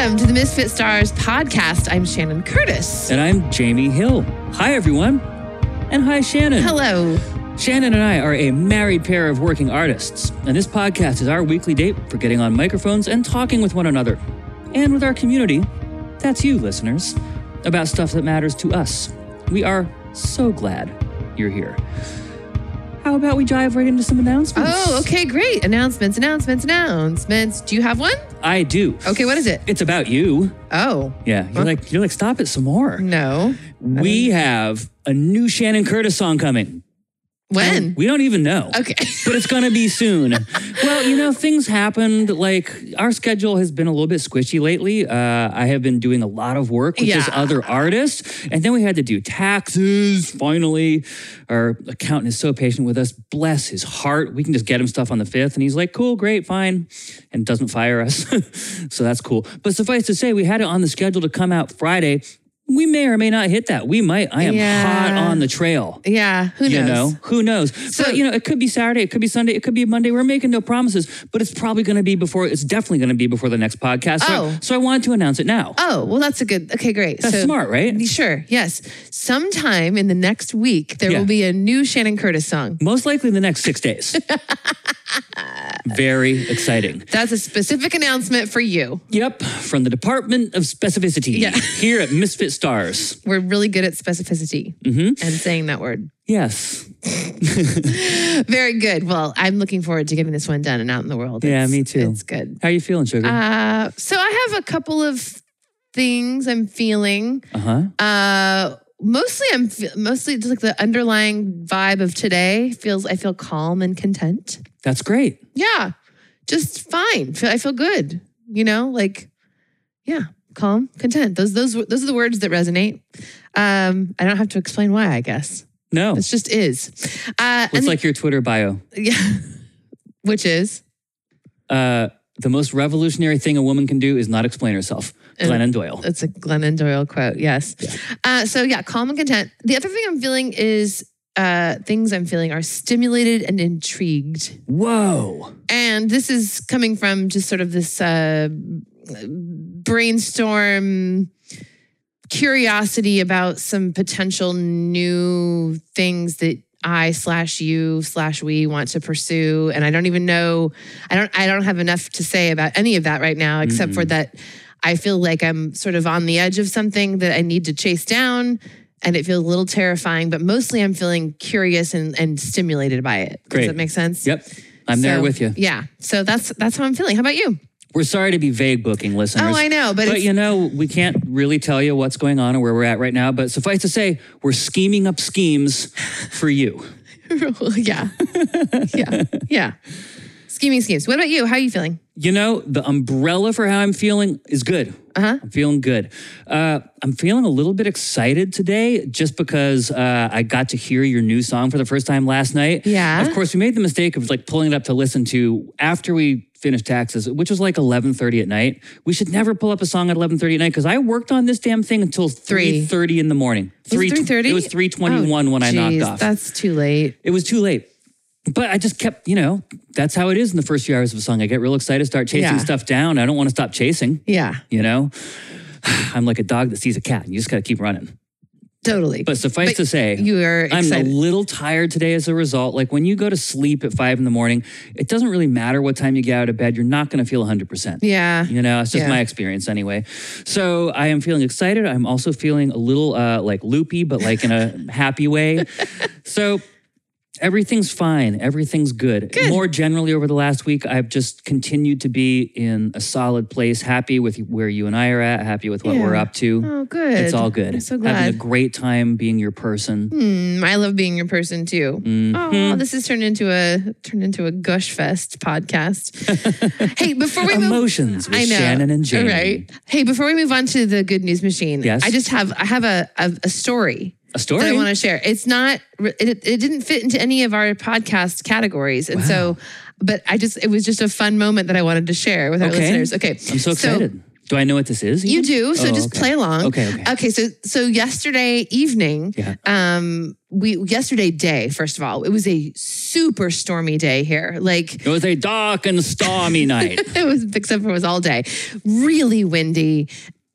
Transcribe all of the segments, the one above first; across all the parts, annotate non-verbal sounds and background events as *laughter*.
Welcome to the Misfit Stars podcast. I'm Shannon Curtis. And I'm Jamie Hill. Hi, everyone. And hi, Shannon. Hello. Shannon and I are a married pair of working artists, and this podcast is our weekly date for getting on microphones and talking with one another and with our community. That's you, listeners, about stuff that matters to us. We are so glad you're here. How about we dive right into some announcements? Oh, okay, great. Announcements, announcements, announcements. Do you have one? I do. Okay, what is it? It's about you. Oh, Yeah, you're like you're like stop it some more. no. We have a new Shannon Curtis song coming. When? We don't even know. Okay. *laughs* but it's going to be soon. well, you know, things happened. Like our schedule has been a little bit squishy lately. Uh, I have been doing a lot of work with this other artist, and then we had to do taxes. Finally, our accountant is so patient with us. Bless his heart. We can just get him stuff on the fifth, and he's like, "Cool, great, fine," and doesn't fire us. *laughs* so that's cool. But suffice to say, we had it on the schedule to come out Friday. We may or may not hit that. We might. I am Yeah. hot on the trail. yeah, who knows? You know, who knows? So- but you know, it could be Saturday, it could be Sunday, it could be Monday. We're making no promises, but it's probably going to be before. It's definitely going to be before the next podcast. So, Oh. so I wanted to announce it now. Oh, well, that's a good. Okay, great. That's smart, right? Sure. Yes. Sometime in the next week, there Yeah. will be a new Shannon Curtis song. Most likely in the next six days. *laughs* Very exciting. That's a specific announcement for you. Yep, from the Department of Specificity Yeah. here at Misfit Stars. We're really good at specificity Mm-hmm. and saying that word. Yes. *laughs* Very good. Well, I'm looking forward to getting this one done and out in the world. Yeah, me too. It's good. How are you feeling, Sugar? Uh, so I have a couple of things I'm feeling. Uh huh. Uh, mostly, I'm fe- mostly just like the underlying vibe of today feels. I feel calm and content. That's great. Yeah, just fine. I feel good. You know, like yeah, calm, content. Those those those are the words that resonate. Um, I don't have to explain why. I guess No, it just is. Uh, it's like your Twitter bio. yeah, *laughs* which is Uh, the most revolutionary thing a woman can do is not explain herself. Glennon Doyle. It's a Glennon Doyle quote. Yes. Uh, so yeah, calm and content. The other thing I'm feeling is uh, things I'm feeling are stimulated and intrigued, Whoa. and this is coming from just sort of this uh, brainstorm curiosity about some potential new things that I slash you slash we want to pursue. And I don't even know, I don't I don't have enough to say about any of that right now, except for that I feel like I'm sort of on the edge of something that I need to chase down. And it feels a little terrifying, but mostly I'm feeling curious and, and stimulated by it. Great. Does that make sense? Yep. I'm there with you. Yeah. So that's that's how I'm feeling. How about you? We're sorry to be vague booking listeners. Oh, I know, but, But you know, we can't really tell you what's going on or where we're at right now. But suffice to say, we're scheming up schemes for you. *laughs* yeah, yeah, yeah. Scheming schemes. What about you? How are you feeling? You know, the umbrella for how I'm feeling is good. Uh-huh. I'm feeling good. Uh, I'm feeling a little bit excited today just because uh, I got to hear your new song for the first time last night. Yeah. Of course, we made the mistake of like pulling it up to listen to after we finished taxes, which was like 11:30 at night. We should never pull up a song at 11:30 at night because I worked on this damn thing until Three. 3:30 in the morning. Was it 3:30? It was 3:21 Oh, when I knocked off. That's too late. It was too late. But I just kept, you know, that's how it is in the first few hours of a song. I get real excited, start chasing Yeah. stuff down. I don't want to stop chasing, Yeah, you know? *sighs* I'm like a dog that sees a cat. You just got to keep running. totally. But suffice But to say, you are I'm a little tired today as a result. Like when you go to sleep at five in the morning, it doesn't really matter what time you get out of bed. You're not going to feel 100%. yeah. You know, it's just Yeah. my experience anyway. So I am feeling excited. I'm also feeling a little uh, like loopy, but like in a *laughs* happy way. So everything's fine. Everything's good. More generally, over the last week, I've just continued to be in a solid place, happy with where you and I are at, happy with what Yeah. we're up to. Oh, good. It's all good. I'm so glad. Having a great time being your person. Hmm, I love being your person too. Mm-hmm. Oh, this has turned into a turned into a gush fest podcast. *laughs* hey, before we move, Emotions with I know, Shannon and Jamie. Right. Hey, before we move on to the good news machine, Yes. I just have I have a a, a story. A story. that I want to share. It's not, it, it didn't fit into any of our podcast categories. And so, but I just, it was just a fun moment that I wanted to share with our Okay. listeners. Okay. I'm so excited. Do I know what this is? You do, so Oh, just okay. play along. Okay, okay. Okay, so so yesterday evening, Yeah. um, we yesterday day, first of all, it was a super stormy day here. Like It was a dark and stormy night. *laughs* it was except for it was all day. Really windy,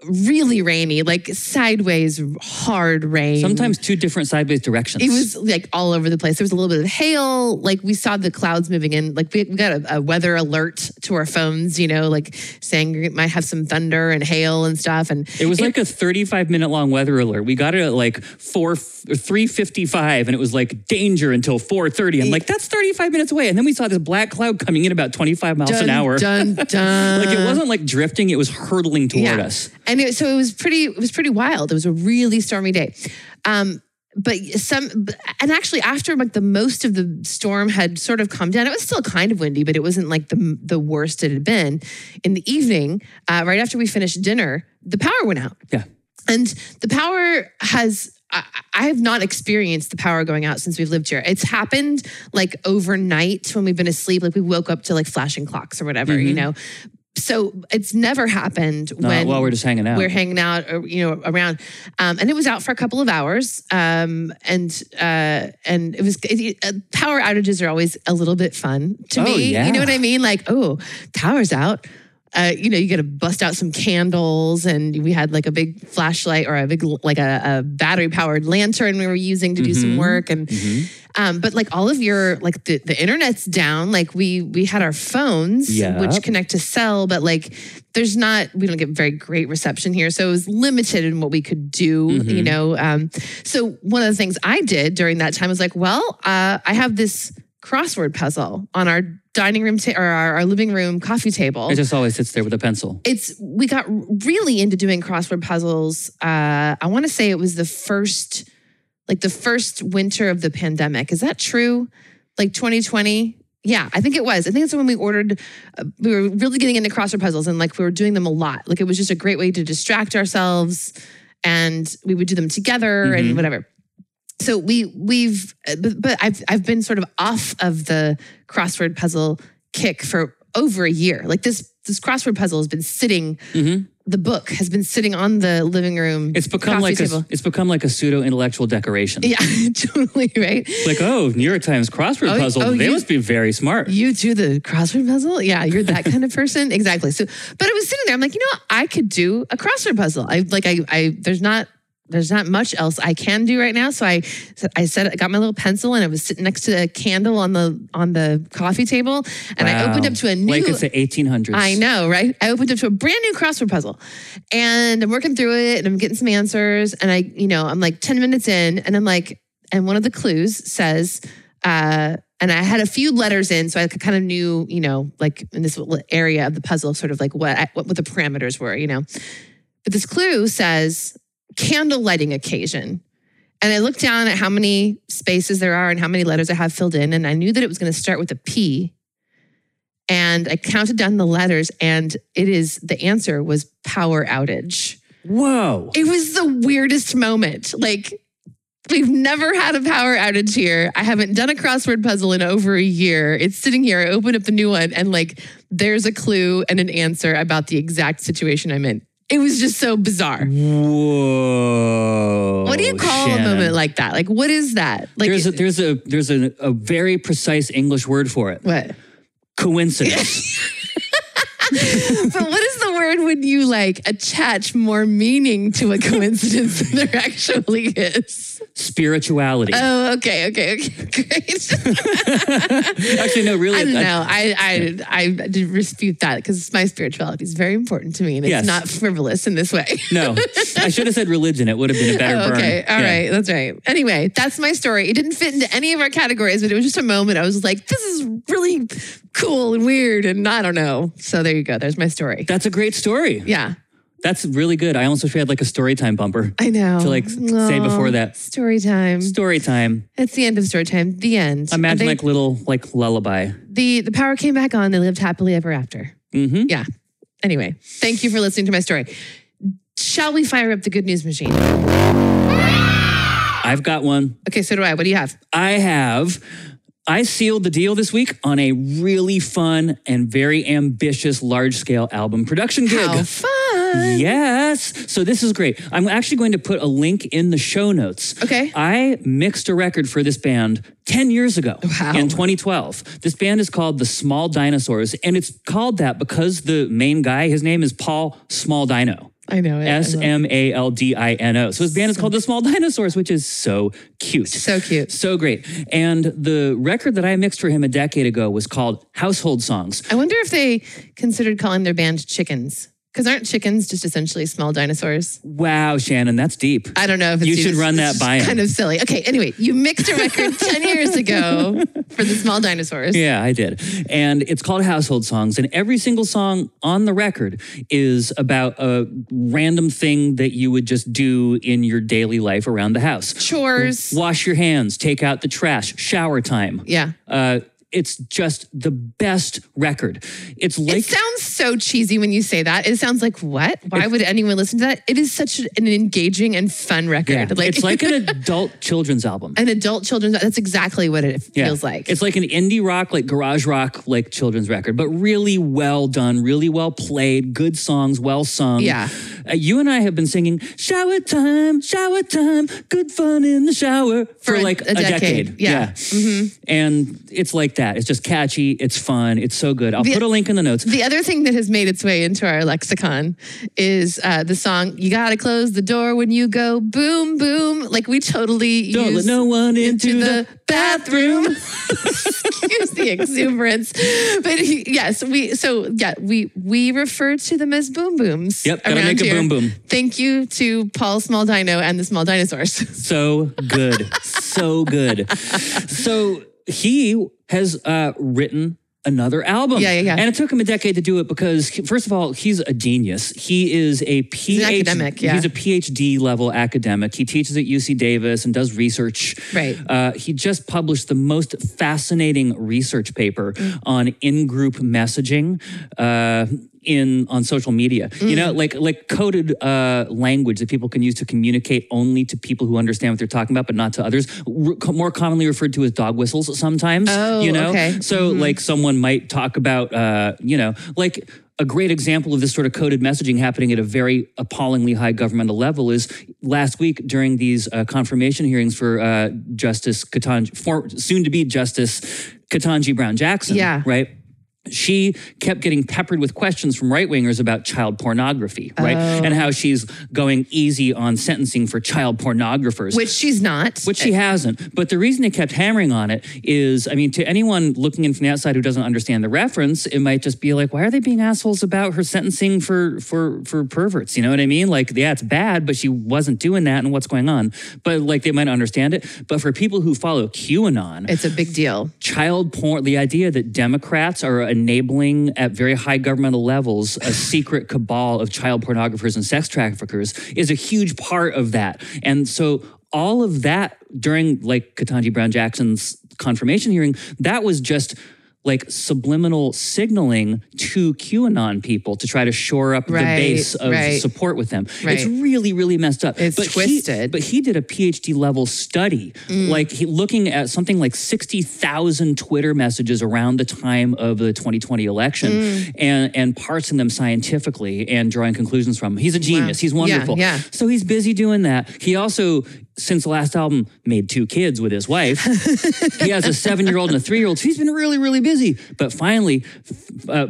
really rainy, like sideways hard rain. Sometimes two different sideways directions. It was like all over the place. There was a little bit of hail. Like we saw the clouds moving in. Like we, we got a, a weather alert to our phones, you know, like saying it might have some thunder and hail and stuff. And It was like a 35 minute long weather alert. We got it at like 4 or 355 and it was like danger until 4:30. I'm like that's 35 minutes away. And then we saw this black cloud coming in about 25 miles an hour. Dun, dun. *laughs* Like it wasn't like drifting, it was hurtling toward us. And so it was pretty. It was pretty wild. It was a really stormy day. Um, but some, and actually, after like the most of the storm had sort of calmed down, it was still kind of windy, but it wasn't like the the worst it had been. In the evening, uh, right after we finished dinner, the power went out. Yeah. And the power has, I, I have not experienced the power going out since we've lived here. It's happened like overnight when we've been asleep, like we woke up to like flashing clocks or whatever, you know. So it's never happened Not when while we're just hanging out. we're hanging out, or, you know, around, um, and it was out for a couple of hours, um, and uh, and it was it, uh, power outages are always a little bit fun to Oh, me. yeah. You know what I mean? Like, oh, power's out. Uh, you know, you got to bust out some candles, and we had like a big flashlight or a big like a, a battery powered lantern we were using to do some Mhm. work, and Mhm. Um, but like all of your like the, the internet's down. Like we we had our phones Yep. which connect to cell, but like there's not we don't get very great reception here, so it was limited in what we could do. You Mhm. know, um, so one of the things I did during that time was like, well, uh, I have this crossword puzzle on our dining room ta- or our, our living room coffee table It just always sits there with a pencil. it's we got really into doing crossword puzzles uh i want to say it was the first like the first winter of the pandemic. Is that true? Like 2020 yeah i think it was. I think it's when we ordered uh, we were really getting into crossword puzzles and like we were doing them a lot. Like it was just a great way to distract ourselves and we would do them together Mhm. and whatever. So we we've uh, but, but I've I've been sort of off of the crossword puzzle kick for over a year. Like this this crossword puzzle has been sitting. Mhm. The book has been sitting on the living room. It's become like table. a, it's become like a pseudo intellectual decoration. yeah, *laughs* totally right. Like, oh, New York Times crossword Oh, puzzle. oh, they you- must be very smart. You do the crossword puzzle? Yeah, you're that kind of *laughs* person. Exactly. So, but I was sitting there. I'm like, you know, what? I could do a crossword puzzle. I like, I, I, there's not, there's not much else I can do right now. So I, I said, I got my little pencil and I was sitting next to a candle on the on the coffee table, and I opened up to a new. like it's the 1800s. I know, right? I opened up to a brand new crossword puzzle and I'm working through it and I'm getting some answers. And I, you know, I'm like 10 minutes in and I'm like, and one of the clues says, uh, and I had a few letters in, so I kind of knew, you know, like in this area of the puzzle, sort of like what I, what, what the parameters were, you know. But this clue says candle lighting occasion. And I looked down at how many spaces there are and how many letters I have filled in, and I knew that it was going to start with a P. And I counted down the letters, and it is the answer was power outage. Whoa. It was the weirdest moment. Like, we've never had a power outage here. I haven't done a crossword puzzle in over a year. It's sitting here. I open up the new one, and like, there's a clue and an answer about the exact situation I'm in. It was just so bizarre. Whoa. What do you call a moment like that? Like, what is that? Like, there's a, there's a there's a, a very precise English word for it. what? Coincidence. *laughs* *laughs* but what is the word when you like attach more meaning to a coincidence than there actually is? Spirituality. Oh, okay, okay, okay, *laughs* great. *laughs* Actually, no, really. I don't I- know. I I I did dispute that because my spirituality is very important to me, and it's Yes. not frivolous in this way. no, I should have said religion. It would have been a better *laughs* Oh, burn. okay. all right, Yeah. That's right. Anyway, that's my story. It didn't fit into any of our categories, but it was just a moment. I was like, this is really cool and weird, and I don't know. So there you go. There's my story. That's a great story. Yeah, That's really good. I almost wish we had like a story time bumper. I know. To, like, say before that. Story time. Story time. It's the end of story time. The end. Imagine They- like little like lullaby. the the power came back on. They lived happily ever after. hmm Yeah. Anyway, thank you for listening to my story. Shall we fire up the good news machine? I've got one. Okay, so do I. What do you have? I have. I sealed the deal this week on a really fun and very ambitious large scale album production gig. How fun! Fun. Yes. So this is great. I'm actually going to put a link in the show notes. Okay. I mixed a record for this band 10 years ago Wow. in 2012. This band is called The Small Dinosaurs, and it's called that because the main guy, his name is Paul Smaldino. I know it. S. M A L D I N O. So his band is called The Small Dinosaurs, which is so cute. So cute. So great. And the record that I mixed for him a decade ago was called Household Songs. I wonder if they considered calling their band chickens. Because aren't chickens just essentially small dinosaurs? Wow, Shannon, that's deep. I don't know if it's You should run that by. Kind of silly. Okay, anyway, you mixed a record *laughs* 10 years ago for the small dinosaurs. Yeah, I did. And it's called Household Songs. And every single song on the record is about a random thing that you would just do in your daily life around the house. Chores. Wash your hands, take out the trash, shower time. Yeah. Uh, it's just the best record. It's like it sounds so cheesy when you say that. It sounds like what? Why would anyone listen to that? It is such an engaging and fun record. yeah, it's like an *laughs* adult children's album. an adult children's. That's exactly what it Yeah. feels like. It's like an indie rock, like garage rock, like children's record, but really well done, really well played, good songs, well sung. Yeah. Uh, you and I have been singing shower time, shower time, good fun in the shower for, For a- like a a, decade. Yeah. Mm-hmm. And it's like that. It's just catchy. It's fun. It's so good. I'll The- put a link in the notes. The other thing that has made its way into our lexicon is uh, the song "You Gotta Close the Door When You Go Boom Boom." Like we totally Don't let no one into, the, bathroom. *laughs* Excuse the exuberance, but he- yes, we so yeah we we refer to them as boom booms. Yep, gotta make a here. boom boom. Thank you to Paul Smaldino and the Small Dinosaurs. so good so good *laughs* so he has uh, written another album Yeah, yeah, yeah. and it took him a decade to do it because first of all he's a genius he is a PhD academic, yeah. he's a phd level academic he teaches at uc davis and does research Right. uh, he just published the most fascinating research paper Mm. on in-group messaging uh, in on social media. You know, Mm. like like coded uh, language that people can use to communicate only to people who understand what they're talking about, but not to others. R- co- more commonly referred to as dog whistles. Sometimes, Oh, you know. okay. So, like, someone might talk about, uh, you know, like. A great example of this sort of coded messaging happening at a very appallingly high governmental level is last week during these uh, confirmation hearings for uh, Justice Ketanji, soon to be Justice Ketanji Brown Jackson. Yeah. Right she kept getting peppered with questions from right wingers about child pornography, right? Oh. And how she's going easy on sentencing for child pornographers. Which she's not. which she hasn't. But the reason they kept hammering on it is, I mean, to anyone looking in from the outside who doesn't understand the reference, it might just be like, why are they being assholes about her sentencing for for for perverts? You know what I mean? Like, yeah, it's bad, but she wasn't doing that, and what's going on? But like, they might understand it. But for people who follow QAnon, it's a big deal. child porn, the idea that Democrats are enabling at very high governmental levels a secret cabal of child pornographers and sex traffickers is a huge part of that. And so all of that during like Ketanji Brown Jackson's confirmation hearing, that was just like subliminal signaling to QAnon people to try to shore up the base of right. support with them. Right. It's really, really messed up. It's but he- twisted. but he did a PhD level study, Mm. like he, looking at something like 60,000 Twitter messages around the time of the 2020 election Mm. and, and parsing them scientifically and drawing conclusions from them. He's a genius. He's wonderful. Yeah, yeah. So he's busy doing that. He also, since the last album, made two kids with his wife. *laughs* he has a seven year old and a three year old. So he's been really, really busy. But finally, uh,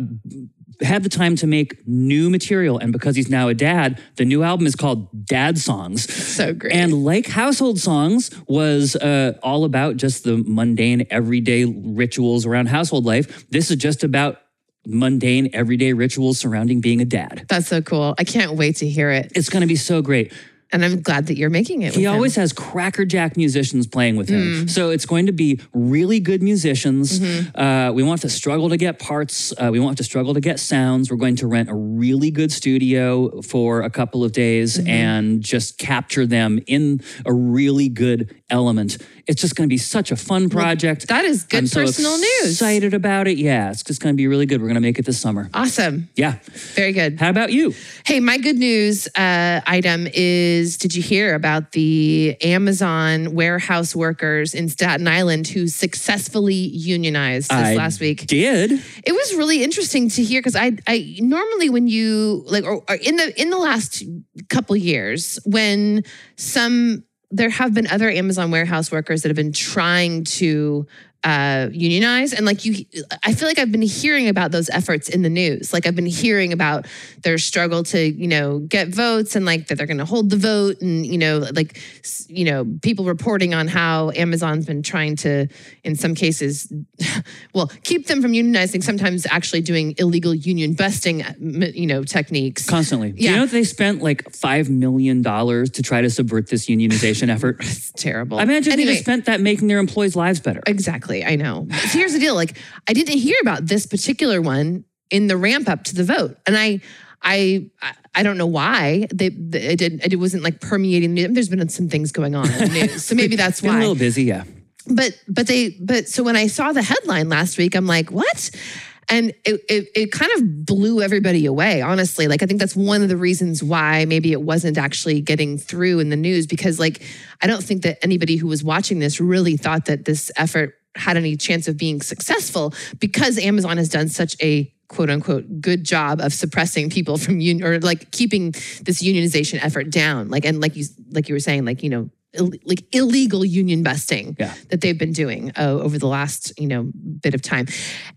had the time to make new material. And because he's now a dad, the new album is called Dad Songs. So great. And like Household Songs was uh, all about just the mundane, everyday rituals around household life, this is just about mundane, everyday rituals surrounding being a dad. That's so cool. I can't wait to hear it. It's going to be so great. And I'm glad that you're making it. He with him. always has crackerjack musicians playing with him. So it's going to be really good musicians. Uh, we won't have to struggle to get parts. Uh, we won't have to struggle to get sounds. We're going to rent a really good studio for a couple of days and just capture them in a really good element. It's just going to be such a fun project. that is good I'm so personal news. Excited about it. Yeah, it's just going to be really good. We're going to make it this summer. Awesome. Yeah. Very good. How about you? Hey, my good news uh, item is is did you hear about the Amazon warehouse workers in Staten Island who successfully unionized this I last week? Did It was really interesting to hear because I I normally when you like or, or in the in the last couple years when some there have been other Amazon warehouse workers that have been trying to uh, unionize and like you i feel like i've been hearing about those efforts in the news like i've been hearing about their struggle to you know get votes and like that they're going to hold the vote and you know like you know people reporting on how amazon's been trying to in some cases *laughs* well keep them from unionizing sometimes actually doing illegal union busting you know techniques constantly. Do Yeah. you know that they spent like five million dollars to try to subvert this unionization effort? *laughs* it's terrible I imagine they just spent that making their employees' lives better. Exactly. I know. So here's the deal. Like I didn't hear about this particular one in the ramp up to the vote. And I I I- don't know why they, they it did it wasn't like permeating. the- news. There's been some things going on in the news. So *laughs* maybe that's Been a little busy, yeah. But but they but so when I saw the headline last week, I'm like, what? And it, it it kind of blew everybody away, honestly. Like I think that's one of the reasons why maybe it wasn't actually getting through in the news because like I don't think that anybody who was watching this really thought that this effort had any chance of being successful because Amazon has done such a quote unquote good job of suppressing people from union or like keeping this unionization effort down. Like and like you like you were saying, like you know Ill, like illegal union busting Yeah. that they've been doing uh, over the last you know bit of time.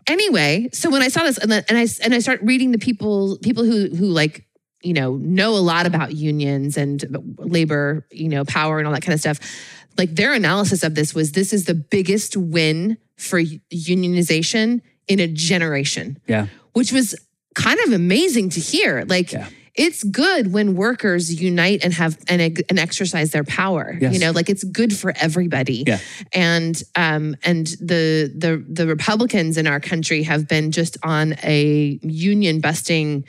Anyway, so when I saw this and then, and I and I start reading the people people who who like you know know a lot about unions and labor you know power and all that kind of stuff. Like their analysis of this was this is the biggest win for unionization in a generation Yeah. which was kind of amazing to hear. Like Yeah. it's good when workers unite and have and, and exercise their power. Yes. You know, like it's good for everybody. Yeah. And um and the the the Republicans in our country have been just on a union busting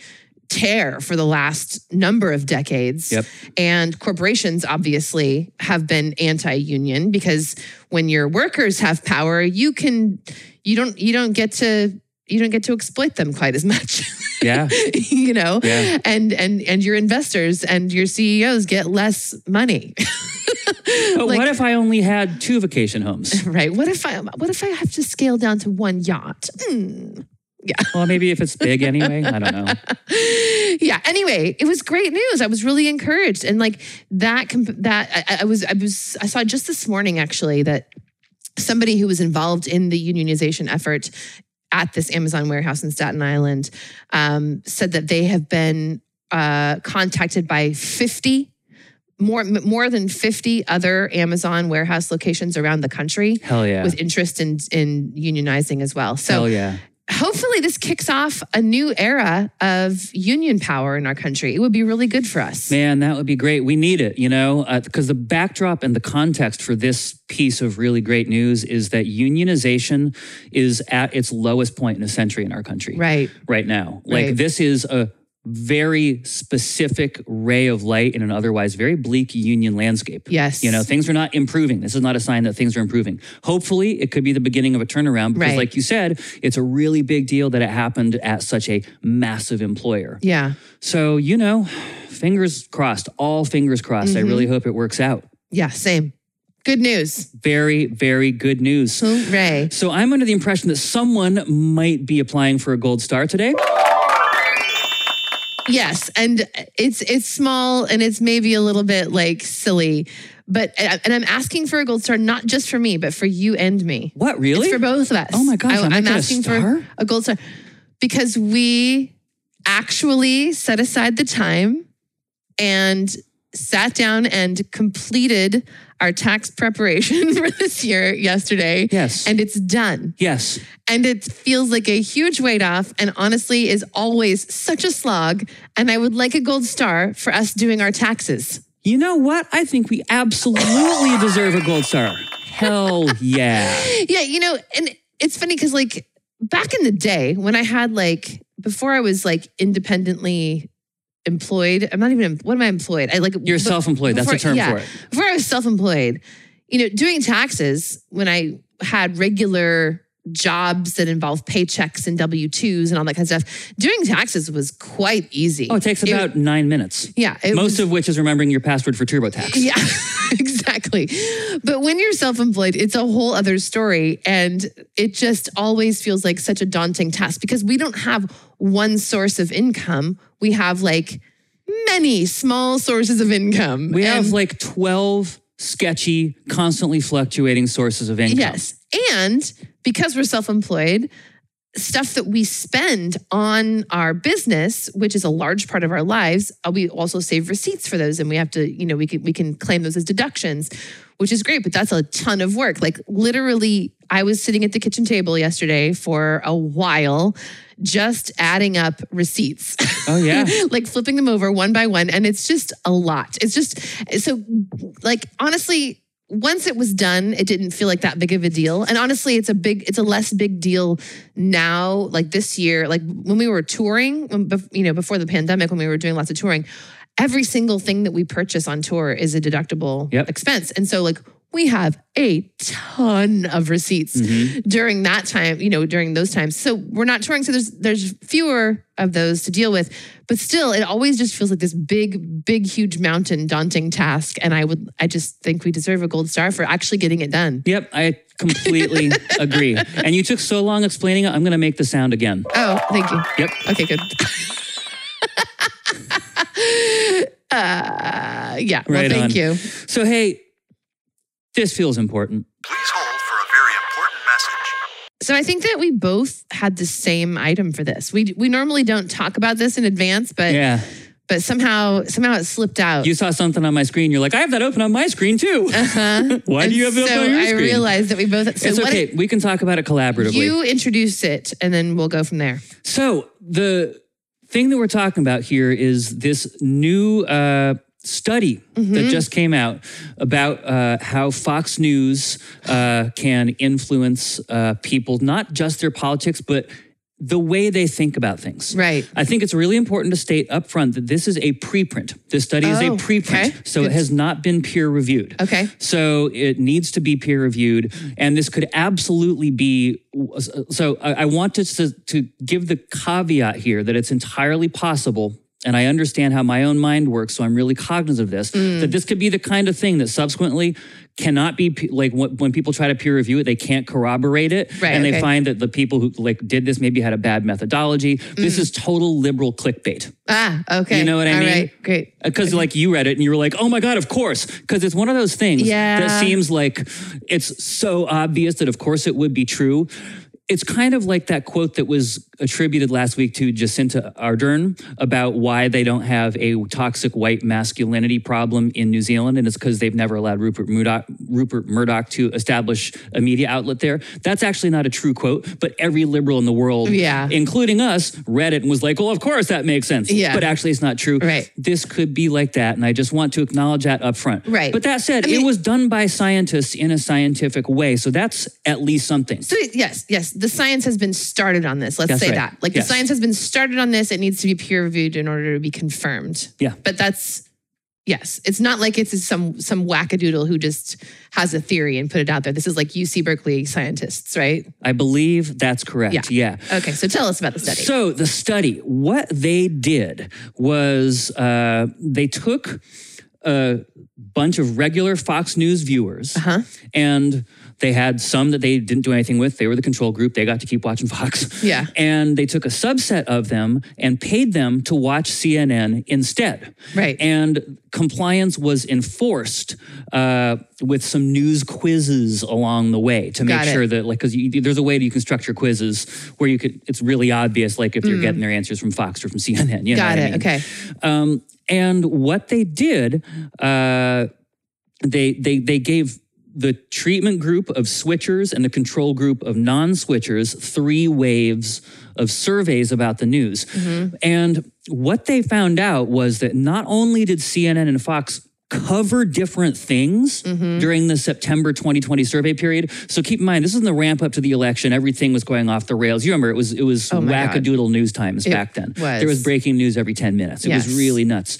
tear for the last number of decades. Yep. And corporations obviously have been anti-union because when your workers have power, you can you don't you don't get to you don't get to exploit them quite as much. *laughs* Yeah. you know? Yeah. And and and your investors and your CEOs get less money. *laughs* But Like- what if I only had two vacation homes? *laughs* right. What if I what if I have to scale down to one yacht? Hmm. Hmm. *laughs* Well, maybe if it's big anyway. I don't know. *laughs* yeah. Anyway, it was great news. I was really encouraged, and like that. That I, I was. I was. I saw just this morning actually that somebody who was involved in the unionization effort at this Amazon warehouse in Staten Island um, said that they have been uh, contacted by fifty. More, more than 50 other Amazon warehouse locations around the country Hell yeah. with interest in, in unionizing as well. So Hell yeah. Hopefully this kicks off a new era of union power in our country. It would be really good for us. Man, that would be great. We need it, you know, uh, because the backdrop and the context for this piece of really great news is that unionization is at its lowest point in a century in our country Right. right now. Like Right. this is a very specific ray of light in an otherwise very bleak union landscape. Yes. You know, things are not improving. This is not a sign that things are improving. Hopefully, it could be the beginning of a turnaround because, Right. like you said, it's a really big deal that it happened at such a massive employer. Yeah. So, you know, fingers crossed, all fingers crossed. I mm-hmm. really hope it works out. Yeah. Same. Good news. Very, very good news. Hooray. So, I'm under the impression that someone might be applying for a gold star today. Yes. And it's it's small and it's maybe a little bit like silly. But uh, and I'm asking for a gold star not just for me, but for you and me. What, really? It's for both of us. Oh my gosh, I am asking for a gold star because we actually set aside the time and sat down and completed our tax preparation *laughs* for this year yesterday. Yes. And it's done. yes. And it feels like a huge weight off and honestly is always such a slog. And I would like a gold star for us doing our taxes. You know what? I think we absolutely *laughs* deserve a gold star. Hell yeah. Yeah, you know, and it's funny because like back in the day when I had like before I was like independently employed, I'm not even what am I employed? I like You're self employed. That's a term yeah, for it. Before I was self-employed, you know, doing taxes when I had regular jobs that involve paychecks and W 2s and all that kind of stuff, doing taxes was quite easy. Oh, it takes about nine minutes. yeah. Most was, of which is remembering your password for TurboTax. yeah, *laughs* exactly. But when you're self employed, it's a whole other story. And it just always feels like such a daunting task because we don't have one source of income. We have like many small sources of income. We have like 12 sketchy, constantly fluctuating sources of income. Yes. And because we're self employed, stuff that we spend on our business, which is a large part of our lives, uh, we also save receipts for those. And we have to, you know, we can, we can claim those as deductions, which is great, but that's a ton of work. Like literally, I was sitting at the kitchen table yesterday for a while, just adding up receipts. Oh, yeah. *laughs* like flipping them over one by one. And it's just a lot. It's just so, like, honestly, once it was done, it didn't feel like that big of a deal. And honestly, it's a big, it's a less big deal now. Like this year, like when we were touring, when, you know, before the pandemic, when we were doing lots of touring, every single thing that we purchase on tour is a deductible Yep. expense. And so, like, we have a ton of receipts Mm-hmm. during that time, you know, during those times. So we're not touring. So there's there's fewer of those to deal with. But still, it always just feels like this big, big, huge mountain, daunting task. And I would I just think we deserve a gold star for actually getting it done. Yep, I completely *laughs* agree. And you took so long explaining it, I'm going to make the sound again. Oh, thank you. Yep. Okay, good. *laughs* uh yeah. Well, Right thank on. you. So, hey, this feels important. Please hold for a very important message. So I think that we both had the same item for this. We we normally don't talk about this in advance, but Yeah. but somehow somehow it slipped out. You saw something on my screen. You're like, I have that open on my screen too. uh-huh. *laughs* Why And do you have it so open on your screen? I screen? realized that we both. So it's what okay. we can talk about it collaboratively. You introduce it, and then we'll go from there. So the thing that we're talking about here is this new uh, study Mm-hmm. that just came out about uh, how Fox News uh, can influence uh, people, not just their politics, but the way they think about things. Right. I think it's really important to state up front that this is a preprint. This study is a Oh, preprint, okay. so it has not been peer reviewed. Okay. So it needs to be peer reviewed, and this could absolutely be. So I, I want to to give the caveat here that it's entirely possible. And I understand how my own mind works, so I'm really cognizant of this. Mm. That this could be the kind of thing that subsequently cannot be like when, people try to peer review it, they can't corroborate it, Right, and they okay. find that the people who like did this maybe had a bad methodology. This Mm. is total liberal clickbait. Ah, okay. You know what I All mean? right, great. Because like you read it and you were like, oh my God, of course. Because it's one of those things Yeah. that seems like it's so obvious that of course it would be true. It's kind of like that quote that was attributed last week to Jacinda Ardern about why they don't have a toxic white masculinity problem in New Zealand, and it's because they've never allowed Rupert Murdoch, Rupert Murdoch to establish a media outlet there. That's actually not a true quote, but every liberal in the world, Yeah. including us, read it and was like, "Well, of course that makes sense." Yeah. but actually it's not true. Right. This could be like that, and I just want to acknowledge that up front. Right. But that said, I mean- it was done by scientists in a scientific way, so that's at least something. So yes, yes, the science has been started on this. Let's That's say right. that. Like Yes. the science has been started on this. It needs to be peer reviewed in order to be confirmed. Yeah. But that's yes. It's not like it's some some wackadoodle who just has a theory and put it out there. This is like UC Berkeley scientists, right? I believe that's correct. Yeah. yeah. Okay, so tell us about the study. So the study, what they did was uh, they took a bunch of regular Fox News viewers Uh-huh. and they had some that they didn't do anything with. They were the control group. They got to keep watching Fox. Yeah. And they took a subset of them and paid them to watch CNN instead. Right. And compliance was enforced uh, with some news quizzes along the way to make sure that, like, because there's a way that you can structure quizzes where you could, it's really obvious, like, if you're getting their answers from Fox or from *laughs* CNN. You know Mm. Got what I it. mean? Okay. Um, and what they did, uh, they they they gave the treatment group of switchers and the control group of non-switchers three waves of surveys about the news. Mm-hmm. And what they found out was that not only did CNN and Fox cover different things mm-hmm. during the September 2020 survey period. So keep in mind, this is in the ramp up to the election. Everything was going off the rails. You remember it was it was Oh my God. wackadoodle news times back then. was. There was breaking news every 10 minutes. It was really nuts.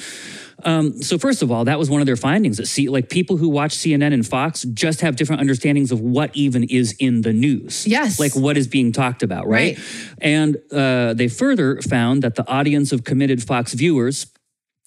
Um, so first of all, that was one of their findings that see like people who watch CNN and Fox just have different understandings of what even is in the news. Yes. Like what is being talked about, right? Right. And uh, they further found that the audience of committed Fox viewers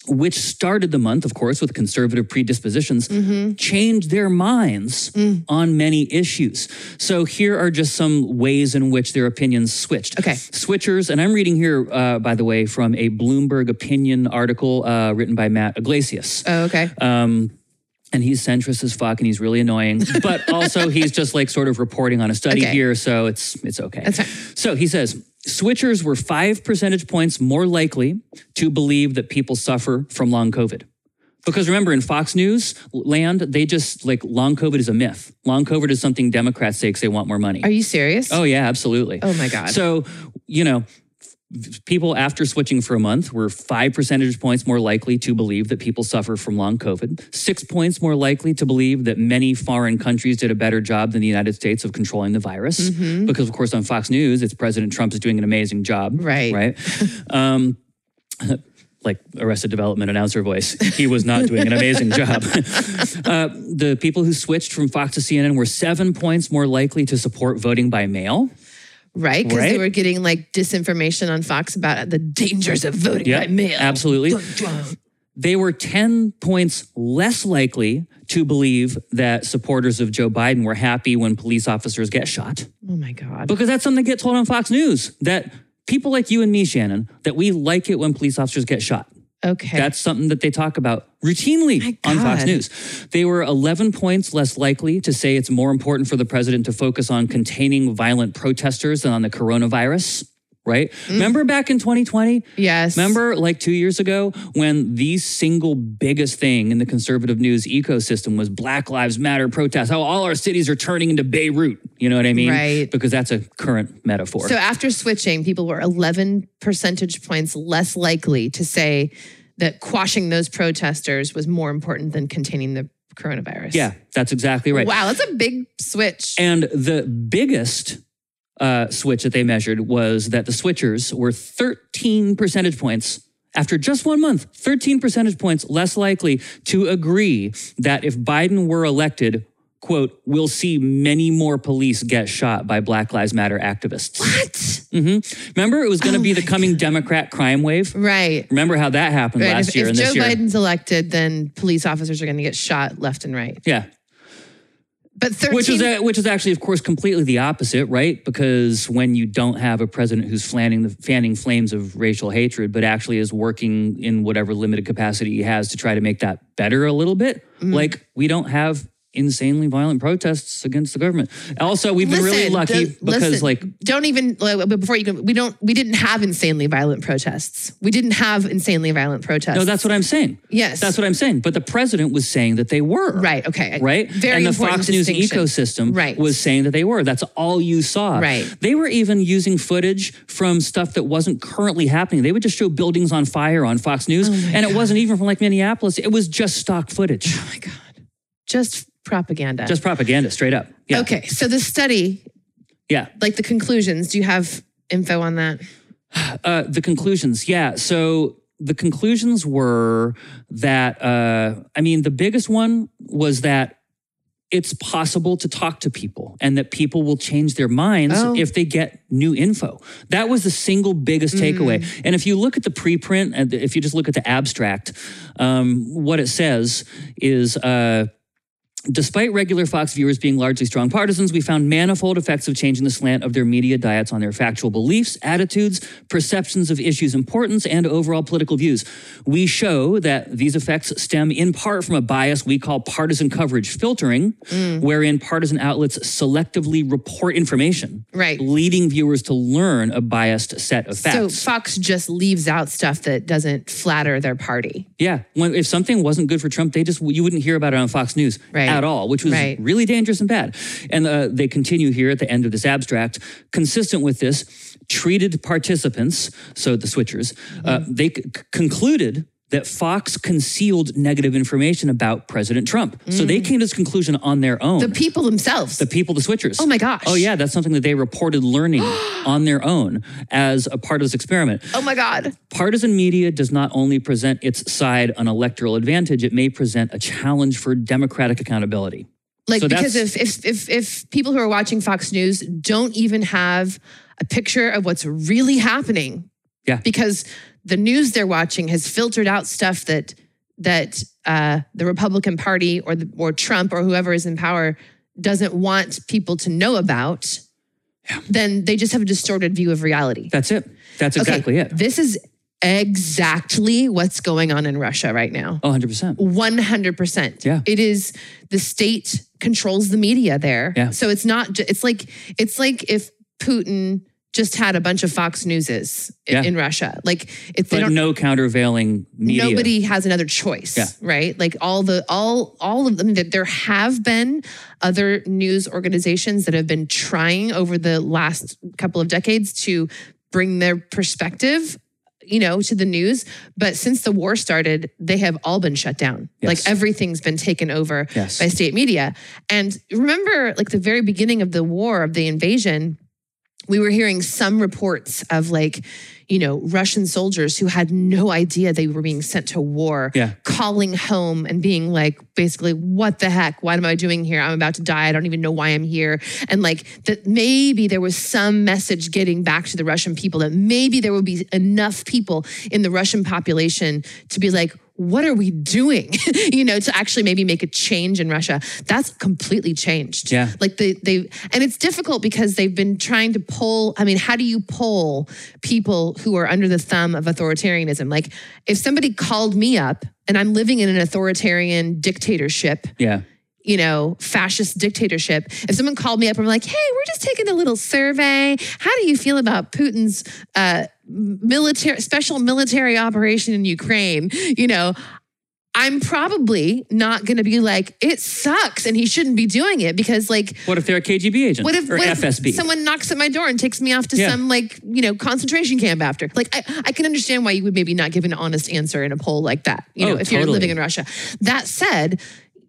which started the month, of course, with conservative predispositions, Mm-hmm. changed their minds Mm. on many issues. So here are just some ways in which their opinions switched. Okay. Switchers, and I'm reading here, uh, by the way, from a Bloomberg opinion article uh, written by Matt Yglesias. Oh, okay. Um, and he's centrist as fuck, and he's really annoying. But *laughs* also, he's just like sort of reporting on a study Okay. here, so it's it's okay. So he says switchers were five percentage points more likely to believe that people suffer from long COVID. Because remember, in Fox News land, they just like long COVID is a myth. Long COVID is something Democrats say because they want more money. Are you serious? oh yeah, absolutely. Oh, my God. So you know. People after switching for a month were five percentage points more likely to believe that people suffer from long COVID, six points more likely to believe that many foreign countries did a better job than the United States of controlling the virus. Mm-hmm. Because, of course, on Fox News, it's President Trump is doing an amazing job. Right. Right. *laughs* um, *laughs* like Arrested Development announcer voice, he was not doing an amazing *laughs* job. uh, the people who switched from Fox to CNN were seven points more likely to support voting by mail. Right? Because they were getting like disinformation on Fox about the dangers of voting Yeah, by mail. absolutely. Dun, dun. They were 10 points less likely to believe that supporters of Joe Biden were happy when police officers get shot. Oh my God. Because that's something that gets told on Fox News that people like you and me, Shannon, that we like it when police officers get shot. Okay. That's something that they talk about routinely on Fox News. They were 11 points less likely to say it's more important for the president to focus on containing violent protesters than on the coronavirus, right? Mm. Remember back in 2020? yes. Remember like two years ago when the single biggest thing in the conservative news ecosystem was Black Lives Matter protests, how all our cities are turning into Beirut. You know what I mean? Right. Because that's a current metaphor. So after switching, people were 11 percentage points less likely to say that quashing those protesters was more important than containing the coronavirus. yeah, that's exactly right. Wow, that's a big switch. And the biggest uh, switch that they measured was that the switchers were 13 percentage points after just one month, 13 percentage points less likely to agree that if Biden were elected, quote, we'll see many more police get shot by Black Lives Matter activists. what? Remember, it was going to Oh be the coming Democrat crime wave. Right. Remember how that happened Right. last If, year if and Joe this year? Biden's elected, then police officers are going to get shot left and right. yeah. But 13 Which is a, which is actually, of course, completely the opposite, right? Because when you don't have a president who's fanning the fanning flames of racial hatred, but actually is working in whatever limited capacity he has to try to make that better a little bit, Mm-hmm. like we don't have insanely violent protests against the government. Also, we've been really lucky don't- because, listen, like, don't even like, before you go. We don't. We didn't have insanely violent protests. We didn't have insanely violent protests. no, that's what I'm saying. yes. That's what I'm saying. But the president was saying that they were. right. Okay. right? Very and the Fox News ecosystem Right. was saying that they were. That's all you saw. Right. They were even using footage from stuff that wasn't currently happening. They would just show buildings on fire on Fox News, Oh and it wasn't even from like Minneapolis. It was just stock footage, Oh my god. Just propaganda. just propaganda, straight up. Yeah. Okay. So the study, Yeah. like the conclusions. Do you have info on that? *sighs* Uh, the conclusions. Yeah. So the conclusions were that, uh, I mean, the biggest one was that it's possible to talk to people and that people will change their minds Oh. if they get new info. That was the single biggest takeaway. And if you look at the preprint, if you just look at the abstract, um, what it says is. Uh, Despite regular Fox viewers being largely strong partisans, we found manifold effects of changing the slant of their media diets on their factual beliefs, attitudes, perceptions of issues' importance, and overall political views. We show that these effects stem in part from a bias we call partisan coverage filtering, mm. wherein partisan outlets selectively report information, Right. leading viewers to learn a biased set of facts. So. Fox just leaves out stuff that doesn't flatter their party. Yeah, when, if something wasn't good for Trump, they just you wouldn't hear about it on Fox News Right. At all, which was Right. really dangerous and bad. And uh, they continue here at the end of this abstract, consistent with this, treated participants, so the switchers, uh, Mm-hmm. they c- concluded that Fox concealed negative information about President Trump. So they came to this conclusion on their own. Mm. The people themselves. The people, the switchers. Oh my gosh. Oh yeah, that's something that they reported learning *gasps* on their own as a part of this experiment. oh my God. Partisan media does not only present its side an electoral advantage, it may present a challenge for democratic accountability. Like So because if, if if if people who are watching Fox News don't even have a picture of what's really happening, Yeah. because the news they're watching has filtered out stuff that that uh, the Republican Party or the, or Trump or whoever is in power doesn't want people to know about, Yeah. then they just have a distorted view of reality. That's it. That's exactly it. This is exactly what's going on in Russia right now. Oh, 100%. 100%. Yeah. It is the state controls the media there. Yeah. So it's not it's like it's like if Putin just had a bunch of Fox Newses i- Yeah. in Russia. Like if they But don't no countervailing media. nobody has another choice, Yeah. right? Like all the all all of them that there have been other news organizations that have been trying over the last couple of decades to bring their perspective you know to the news but since the war started they have all been shut down Yes. like everything's been taken over Yes. by state media and remember like the very beginning of the war of the invasion we were hearing some reports of like you know russian soldiers who had no idea they were being sent to war Yeah. calling home and being like basically what the heck? What am i doing here? I'm about to die. I don't even know why i'm here. And like that maybe there was some message getting back to the russian people that maybe there would be enough people in the russian population to be like what are we doing *laughs* you know to actually maybe make a change in russia that's completely changed Yeah. like they they and it's difficult because they've been trying to pull i mean how do you pull people who are under the thumb of authoritarianism like if somebody called me up and i'm living in an authoritarian dictatorship Yeah. you know, fascist dictatorship. If someone called me up and were like, "Hey, we're just taking a little survey. How do you feel about Putin's uh, military special military operation in Ukraine?" You know, I'm probably not going to be like, "It sucks," and he shouldn't be doing it because, like, What if they're a KGB agent what if, or what if FSB? someone knocks at my door and takes me off to Yeah. some like you know concentration camp after? Like I, I can understand why you would maybe not give an honest answer in a poll like that. You oh, know, Oh, if you're living in Russia. That said,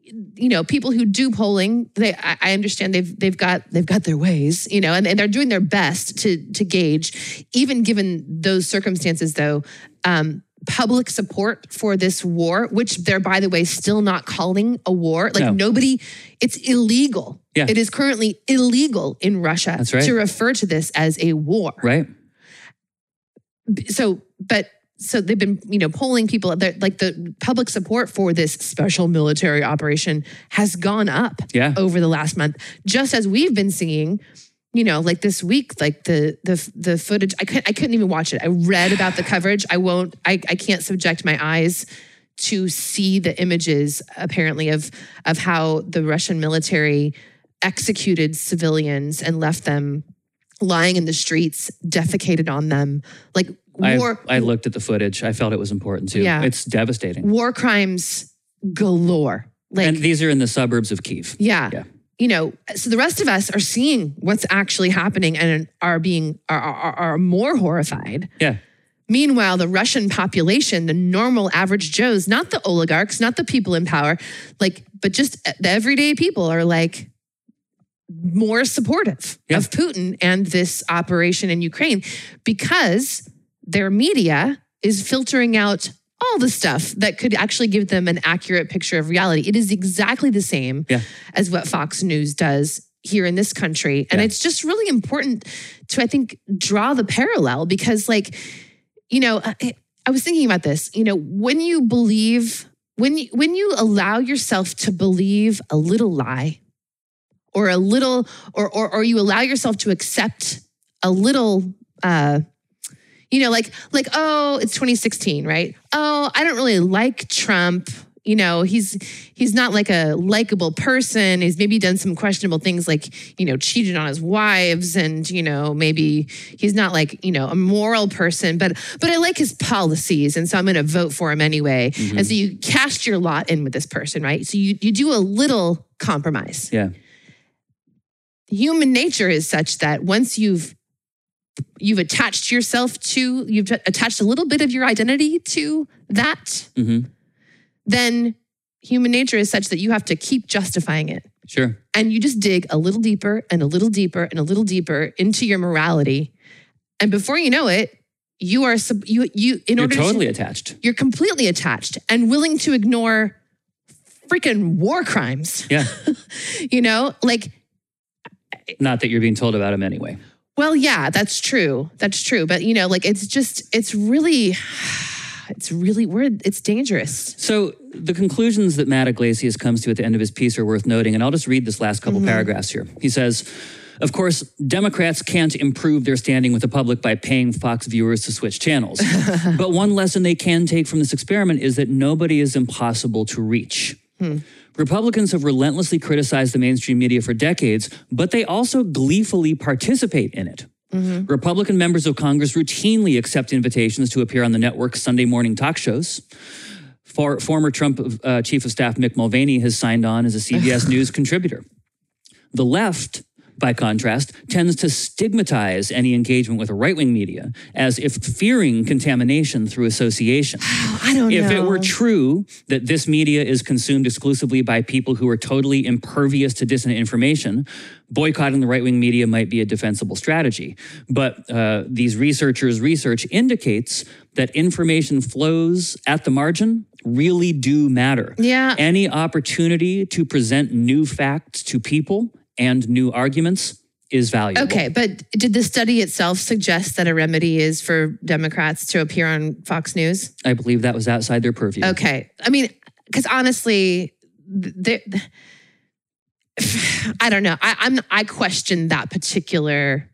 you know, people who do polling, they I, understand they've they've got they've got their ways, you know, and, and they're doing their best to to gauge. Even given those circumstances, though. Um, Public support for this war, which they're, by the way, still not calling a war. Like No. nobody, it's illegal. Yeah. It is currently illegal in Russia right. to refer to this as a war. right? So, but so they've been, you know, polling people. Like the public support for this special military operation has gone up Yeah. over the last month, just as we've been seeing. You know, like this week, like the the the footage. I couldn't I couldn't even watch it. I read about the coverage. I won't. I I can't subject my eyes to see the images apparently of of how the Russian military executed civilians and left them lying in the streets, defecated on them. Like war I looked at the footage. I felt it was important too. Yeah. It's devastating. war crimes galore. Like and these are in the suburbs of Kiev. yeah. Yeah. You know, so the rest of us are seeing what's actually happening and are being are, are, are more horrified. Yeah. Meanwhile, the Russian population, the normal average Joes, not the oligarchs, not the people in power, like, but just the everyday people are like more supportive Yeah. of Putin and this operation in Ukraine because their media is filtering out all the stuff that could actually give them an accurate picture of reality. It is exactly the same Yeah. as what Fox News does here in this country. And Yeah. it's just really important to, I think, draw the parallel because, like, you know, I, I was thinking about this. You know, when you believe, when you, when you allow yourself to believe a little lie, or a little, or or or you allow yourself to accept a little, uh, you know, like like oh, it's 2016, right? Oh, I don't really like Trump. You know, he's he's not like a likable person. He's maybe done some questionable things, like you know, cheated on his wives, and you know, maybe he's not like you know a moral person. But but I like his policies, and so I'm going to vote for him anyway. Mm-hmm. And so you cast your lot in with this person, right? So you you do a little compromise Yeah. human nature is such that once you've you've attached yourself to, you've attached a little bit of your identity to that, hmm then human nature is such that you have to keep justifying it. Sure. And you just dig a little deeper and a little deeper and a little deeper into your morality. And before you know it, you are sub- you you in You're order totally to, attached. you're completely attached and willing to ignore freaking war crimes. Yeah. *laughs* You know, like Not that you're being told about them anyway. Well, yeah, that's true. That's true. But you know, like it's just it's really it's really weird. It's dangerous. So the conclusions that Matt Yglesias comes to at the end of his piece are worth noting, and I'll just read this last couple mm-hmm. paragraphs here. He says, "Of course, Democrats can't improve their standing with the public by paying Fox viewers to switch channels. *laughs* but one lesson they can take from this experiment is that nobody is impossible to reach." Hmm. Republicans have relentlessly criticized the mainstream media for decades, but they also gleefully participate in it. Republican members of Congress routinely accept invitations to appear on the network's Sunday morning talk shows. For, former Trump uh, Chief of Staff Mick Mulvaney has signed on as a CBS *laughs* News contributor. The left, by contrast, tends to stigmatize any engagement with right wing media as if fearing contamination through association. *sighs* I don't know. If know. it were true that this media is consumed exclusively by people who are totally impervious to dissonant information, boycotting the right wing media might be a defensible strategy. But uh, these researchers' research indicates that information flows at the margin really do matter. Yeah. Any opportunity to present new facts to people and new arguments is valuable. Okay, but did the study itself suggest that a remedy is for Democrats to appear on Fox News? I believe that was outside their purview. Okay. I mean, because honestly, there, *sighs* I don't know. I, I'm I question that particular.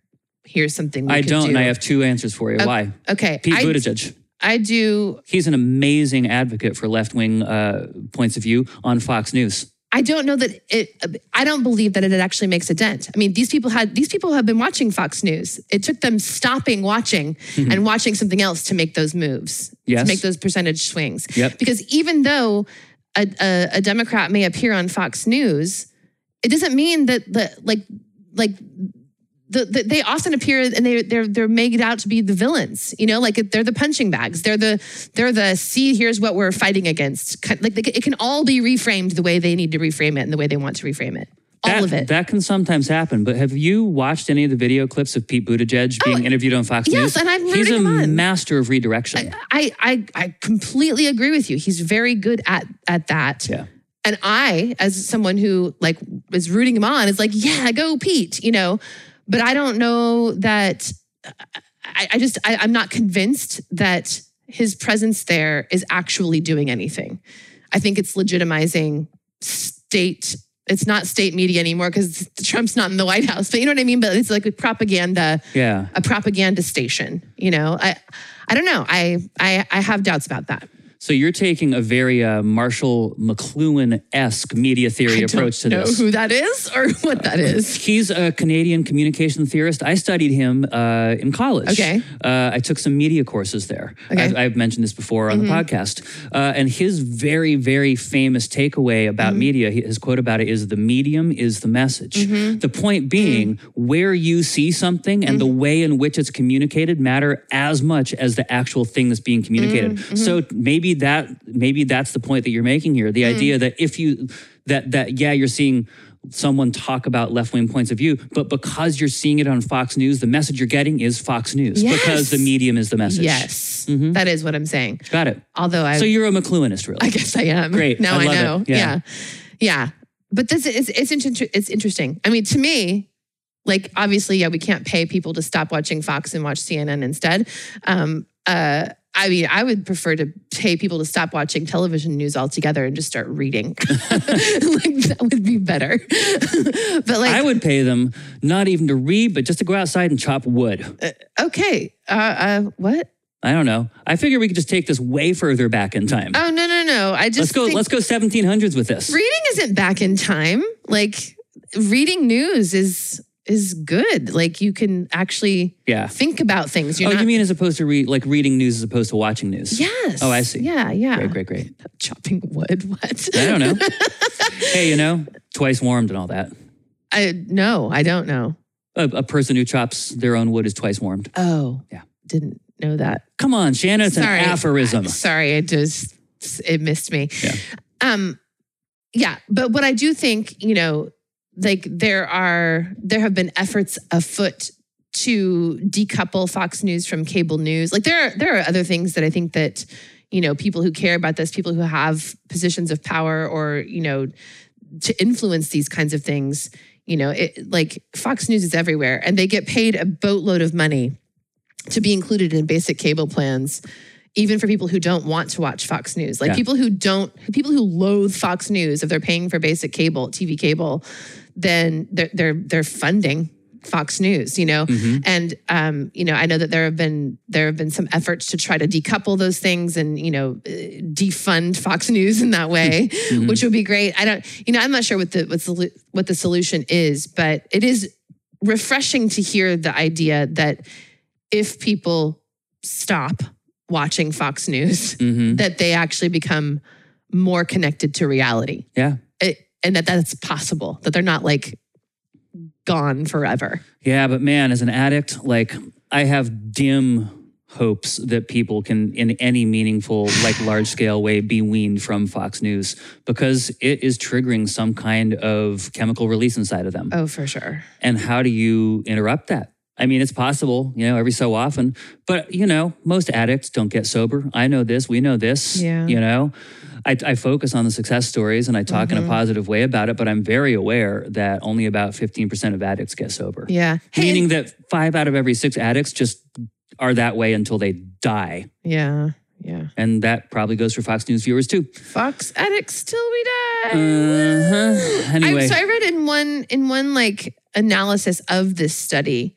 Here's something we I could don't, do. and I have two answers for you. Why? Okay, Pete I, Buttigieg. I do. He's an amazing advocate for left wing uh, points of view on Fox News. I don't know that it. I don't believe that it actually makes a dent. I mean, these people had these people have been watching Fox News. It took them stopping watching and watching something else to make those moves, Mm-hmm. Yes. to make those percentage swings. Yep. Because even though a, a, a Democrat may appear on Fox News, it doesn't mean that the like like the, the, they often appear and they they're they're made out to be the villains. You know, like they're the punching bags. They're the they're the see. Here's what we're fighting against. Like it can all be reframed the way they need to reframe it and the way they want to reframe it. All That, of it. That can sometimes happen. But have you watched any of the video clips of Pete Buttigieg oh, being interviewed on Fox Oh, yes, News? and I'm He's a rooting him on. master of redirection. I, I I completely agree with you. He's very good at at that. yeah. And I, as someone who like is rooting him on, is like, yeah, go Pete, you know. But I don't know that. I, I just I, I'm not convinced that his presence there is actually doing anything. I think it's legitimizing state. It's not state media anymore because Trump's not in the White House. But you know what I mean. But it's like a propaganda, Yeah. a propaganda station. You know, I I don't know. I I I have doubts about that. So you're taking a very uh, Marshall McLuhan esque media theory I approach to this. don't know who that is or *laughs* what that is. He's a Canadian communication theorist. I studied him uh, in college. Okay. Uh, I took some media courses there. Okay. Mm-hmm. I've, I've mentioned this before on the podcast. Uh, and his very, very famous takeaway about Mm-hmm. media, his quote about it is the medium is the message. Mm-hmm. The point being, where you see something and the Mm-hmm. way in which it's communicated matter as much as the actual thing that's being communicated. Mm-hmm. So maybe that maybe that's the point that you're making here. Mm. The idea that if you that that yeah, you're seeing someone talk about left wing points of view, but because you're seeing it on Fox News, the message you're getting is Fox News Yes. because the medium is the message. Yes, that is what I'm saying. Got it. Although I, So you're a McLuhanist, really. I guess I am. Great. Now I I, know. Yeah. Yeah. yeah, But this is it's inter- it's interesting. I mean, to me, like obviously, yeah, we can't pay people to stop watching Fox and watch CNN instead. Um, uh, I mean, I would prefer to pay people to stop watching television news altogether and just start reading. *laughs* like that would be better. *laughs* but like, I would pay them not even to read, but just to go outside and chop wood. okay, uh, uh, what? I don't know. I figure we could just take this way further back in time. Oh no, no, no! I just let's go. Let's go 1700s with this. reading isn't back in time. Like reading news is is good. Like you can actually Yeah. think about things. You're oh, not, you mean as opposed to like reading news as opposed to watching news? Yes. Oh, I see. Yeah, yeah. Great, great, great. *laughs* Chopping wood. What? I don't know. *laughs* hey, you know, twice warmed and all that. I no, I don't know. a, a person who chops their own wood is twice warmed. Oh, Yeah. Didn't know that. Come on, Shannon, it's Sorry. an aphorism. Sorry, it just it missed me. Yeah. Um, yeah, but what I do think, you know, like there are there have been efforts afoot to decouple Fox News from cable news. Like there are there are other things that I think that you know people who care about this, people who have positions of power or you know to influence these kinds of things. You know, it, like Fox News is everywhere, and they get paid a boatload of money to be included in basic cable plans even for people who don't want to watch Fox News. Like Yeah. people who don't people who loathe Fox News if they're paying for basic cable, TV cable, then they're they're they're funding Fox News, you know. Mhm. And um, you know, I know that there have been there have been some efforts to try to decouple those things and you know uh, defund Fox News in that way, Mhm. *laughs* *laughs* which would be great. I don't, you know, I'm not sure what the what's the what the solution is, but it is refreshing to hear the idea that if people stop watching Fox News, Mhm. that they actually become more connected to reality, Yeah. It- and that that's possible. That they're not like gone forever. Yeah, but man, as an addict, like I have dim hopes that people can, in any meaningful, like large scale way, be weaned from Fox News because it is triggering some kind of chemical release inside of them. Oh, for sure. And how do you interrupt that? I mean, it's possible, you know, every so often, but you know, most addicts don't get sober. I know this, we know this, Yeah. you know. I, I focus on the success stories and I talk in a Mhm. positive way about it, but I'm very aware that only about 15% of addicts get sober Yeah. Meaning that five out of every six addicts just are that way until they die. yeah. Yeah. And that probably goes for Fox News viewers too. Fox addicts till we die. Uh-huh. Anyway, I, so I read in one in one like analysis of this study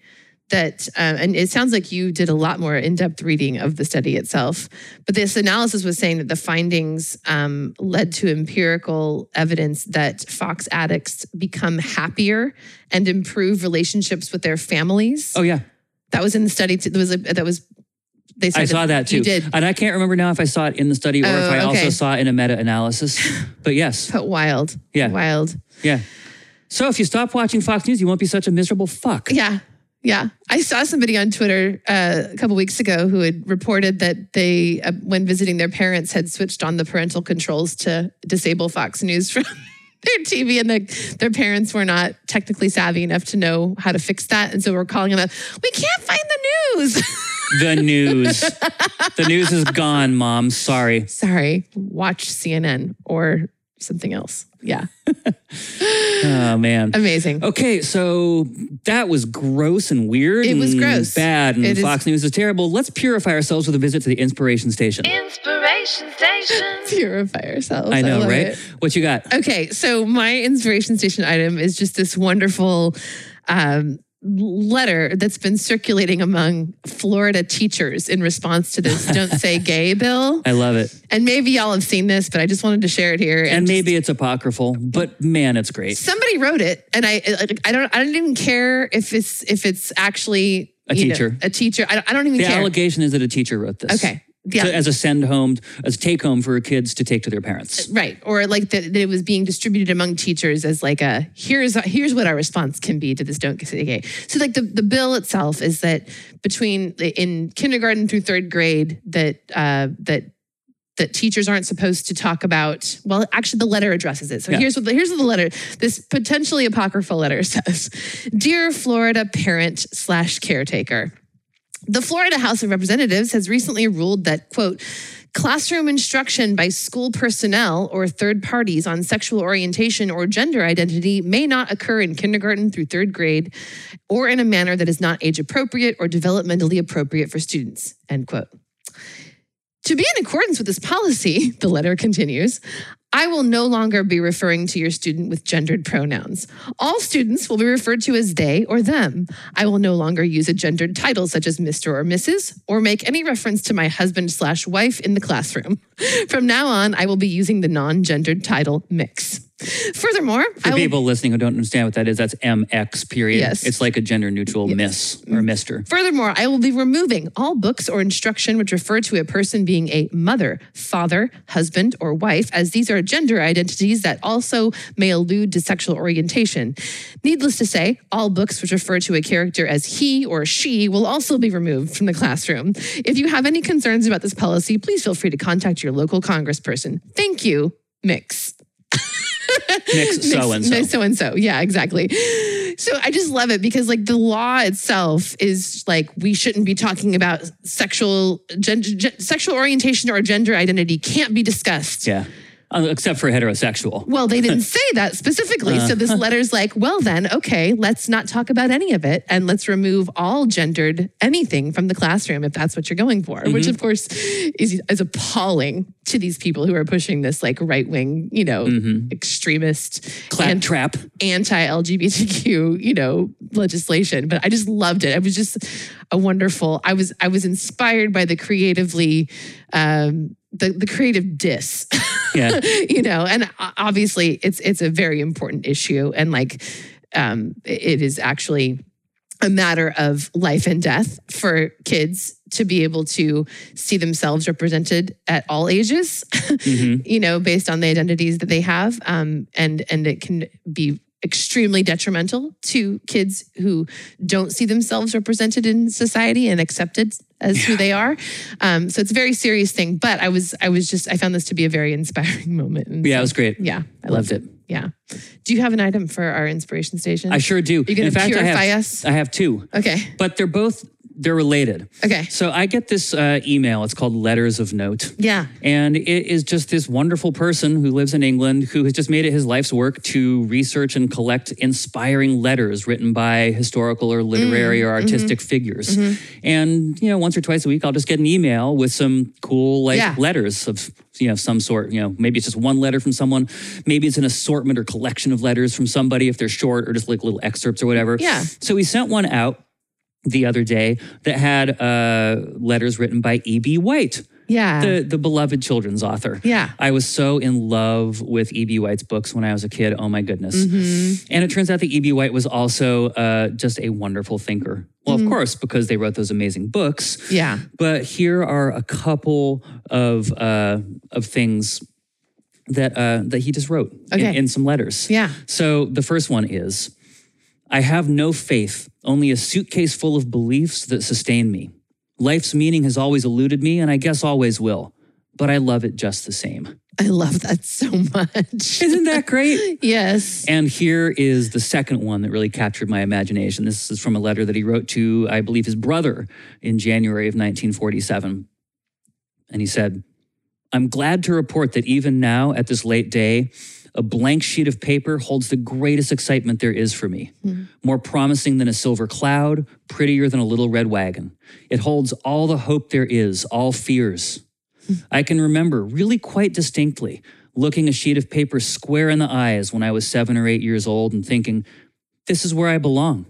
that, um, and it sounds like you did a lot more in depth reading of the study itself. But this analysis was saying that the findings um, led to empirical evidence that Fox addicts become happier and improve relationships with their families. oh yeah, That was in the study. T- that was a, that was. They said I saw that too. You did, And I can't remember now if I saw it in the study or if Oh, I also saw it in a meta-analysis. *laughs* But yes, but wild. Yeah. wild. yeah. So if you stop watching Fox News, you won't be such a miserable fuck. Yeah. Yeah. I saw somebody on Twitter uh, a couple weeks ago who had reported that they, uh, when visiting their parents, had switched on the parental controls to disable Fox News *laughs* from their TV, and the, their parents were not technically savvy enough to know how to fix that. And so we're calling them up, we can't find the news. *laughs* The news. the news is gone, mom. Sorry. Sorry, watch CNN or something else. Yeah. Oh man. Amazing. Okay, so that was gross and weird. It was and gross. Bad, and It is- Fox News is terrible. Let's purify ourselves with a visit to the Inspiration Station. Inspiration Station. *laughs* Purify ourselves. I know, love right? it. What you got? Okay, so my inspiration station item is just this wonderful um, letter that's been circulating among Florida teachers in response to this "Don't *laughs* Say Gay" bill. I love it. And maybe y'all have seen this, but I just wanted to share it here. And just- maybe it's apocryphal, but man, it's great. somebody wrote it, and I like, I don't I don't even care if it's if it's actually A you know, teacher. a teacher. I don't, I don't even The care. The allegation is that a teacher wrote this. Okay, yeah. To- as a send home, as a take home for kids to take to their parents. Right, or like that it was being distributed among teachers as like a here's here's what our response can be to this don't gay. So like the the bill itself is that between in kindergarten through third grade that uh, that that teachers aren't supposed to talk about. Well, actually, the letter addresses it. So Yeah. here's what the, here's what the letter this potentially apocryphal letter *laughs* says: Dear Florida parent slash caretaker. The Florida House of Representatives has recently ruled that, quote, classroom instruction by school personnel or third parties on sexual orientation or gender identity may not occur in kindergarten through third grade or in a manner that is not age appropriate or developmentally appropriate for students, end quote. To be in accordance with this policy, *laughs* the letter continues, I will no longer be referring to your student with gendered pronouns. All students will be referred to as they or them. I will no longer use a gendered title such as Mr. or Mrs. or make any reference to my husband slash wife in the classroom. *laughs* From now on, I will be using the non gendered title mix. Furthermore, For will- people listening who don't understand what that is, that's MX period. Yes. It's like a gender neutral miss or mm-hmm. mister. Furthermore, I will be removing all books or instruction which refer to a person being a mother, father, husband, or wife, as these are gender identities that also may allude to sexual orientation. Needless to say, all books which refer to a character as he or she will also be removed from the classroom. If you have any concerns about this policy, please feel free to contact your local congressperson. Thank you, Mix. *laughs* Mix so and so. So and so. Yeah, exactly. So I just love it because like the law itself is like we shouldn't be talking about sexual gen- gen- sexual orientation or gender identity can't be discussed. Yeah. Uh, except for heterosexual. Well, they didn't *laughs* say that specifically. So this letter's like, well, then, okay, let's not talk about any of it and let's remove all gendered anything from the classroom if that's what you're going for, which of course is, is appalling to these people who are pushing this like right wing, you know, extremist, and Claptrap. anti-LGBTQ, you know, legislation. But I just loved it. It was just a wonderful. I was I was inspired by the creatively, um, the the creative diss. Yeah. *laughs* you know, and obviously it's it's a very important issue, and like, um, it is actually a matter of life and death for kids to be able to see themselves represented at all ages *laughs* Mhm. you know based on the identities that they have um, and and it can be extremely detrimental to kids who don't see themselves represented in society and accepted as who they are. Um, so it's a very serious thing but i was i was just i found this to be a very *laughs* inspiring moment. And Yeah, it was great. yeah i loved it yeah do you have an item for our inspiration station I sure do. You're gonna In fact, I purify have, us? I have two, okay but they're both they're related. okay So I get this uh, email. It's called Letters of Note. yeah And it is just this wonderful person who lives in England who has just made it his life's work to research and collect inspiring letters written by historical or literary Mm, or mm-hmm, artistic figures. And, you know, once or twice a week, I'll just get an email with some cool, like, Yeah. letters of, you know, some sort. You know, maybe it's just one letter from someone. Maybe it's an assortment or collection of letters from somebody if they're short or just like little excerpts or whatever. Yeah. So we sent one out the other day that had uh, letters written by E.B. White yeah the the beloved children's author. Yeah. I was so in love with E.B. White's books when I was a kid. Oh my goodness. Mm-hmm. And it turns out that E.B. White was also uh, just a wonderful thinker. Well, Mm-hmm. of course, because they wrote those amazing books. yeah But here are a couple of uh, of things that uh, that he just wrote in- in some letters. yeah So the first one is I have no faith, only a suitcase full of beliefs that sustain me. Life's meaning has always eluded me, and I guess always will, but I love it just the same. i love that so much Isn't that great? *laughs* yes And here is the second one that really captured my imagination. This is from a letter that he wrote to, I believe, his brother in January of 1947. And he said, I'm glad to report that even now, at this late day, a blank sheet of paper holds the greatest excitement there is for me. Hmm. More promising than a silver cloud, prettier than a little red wagon. It holds all the hope there is, all fears. Hmm. I can remember really quite distinctly looking a sheet of paper square in the eyes when I was seven or eight years old and thinking, this is where I belong.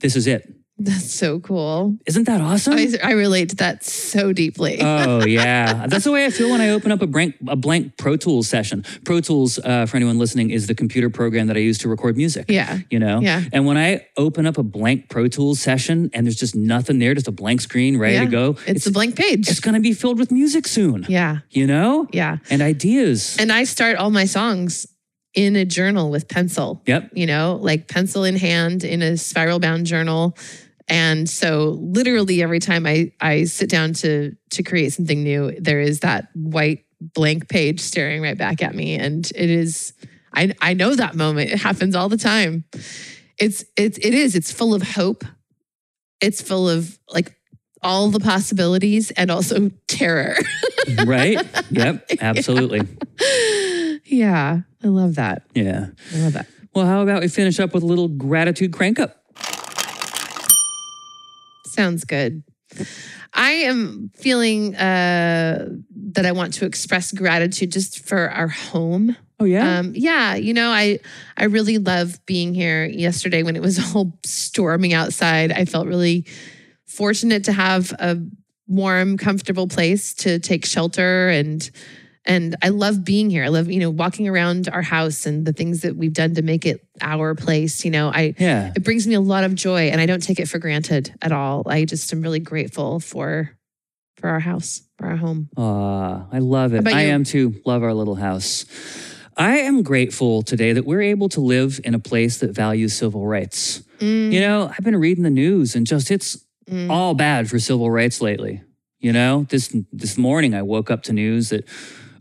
This is it. That's so cool. Isn't that awesome? I, I relate to that so deeply. Oh *laughs* yeah, that's the way I feel when I open up a blank a blank Pro Tools session. Pro Tools, uh, for anyone listening, is the computer program that I use to record music. Yeah. you know. Yeah. And when I open up a blank Pro Tools session and there's just nothing there, just a blank screen ready yeah. to go, It's, a blank page. it's gonna be filled with music soon. yeah. You know. Yeah. And ideas. And I start all my songs in a journal with pencil. yep. You know, like pencil in hand in a spiral bound journal. And so literally every time I I sit down to to create something new, there is that white blank page staring right back at me. And it is I I know that moment. It happens all the time. It's it's it is. It's full of hope. It's full of like all the possibilities and also terror. *laughs* right. Yep. *laughs* Absolutely. yeah. I love that. Yeah. I love that. Well, how about we finish up with a little gratitude crank up? Sounds good. I am feeling uh, that I want to express gratitude just for our home. Oh yeah. Um, yeah, you know, I I really love being here. Yesterday, when it was *laughs* all storming outside, I felt really fortunate to have a warm, comfortable place to take shelter and And I love being here. I love, you know, walking around our house and the things that we've done to make it our place. You know, I Yeah. it brings me a lot of joy and I don't take it for granted at all. I just am really grateful for for our house, for our home. Aw, I love it. I am too. Love our little house. I am grateful today that we're able to live in a place that values civil rights. You know, I've been reading the news and just it's Mm. all bad for civil rights lately. You know, this this morning I woke up to news that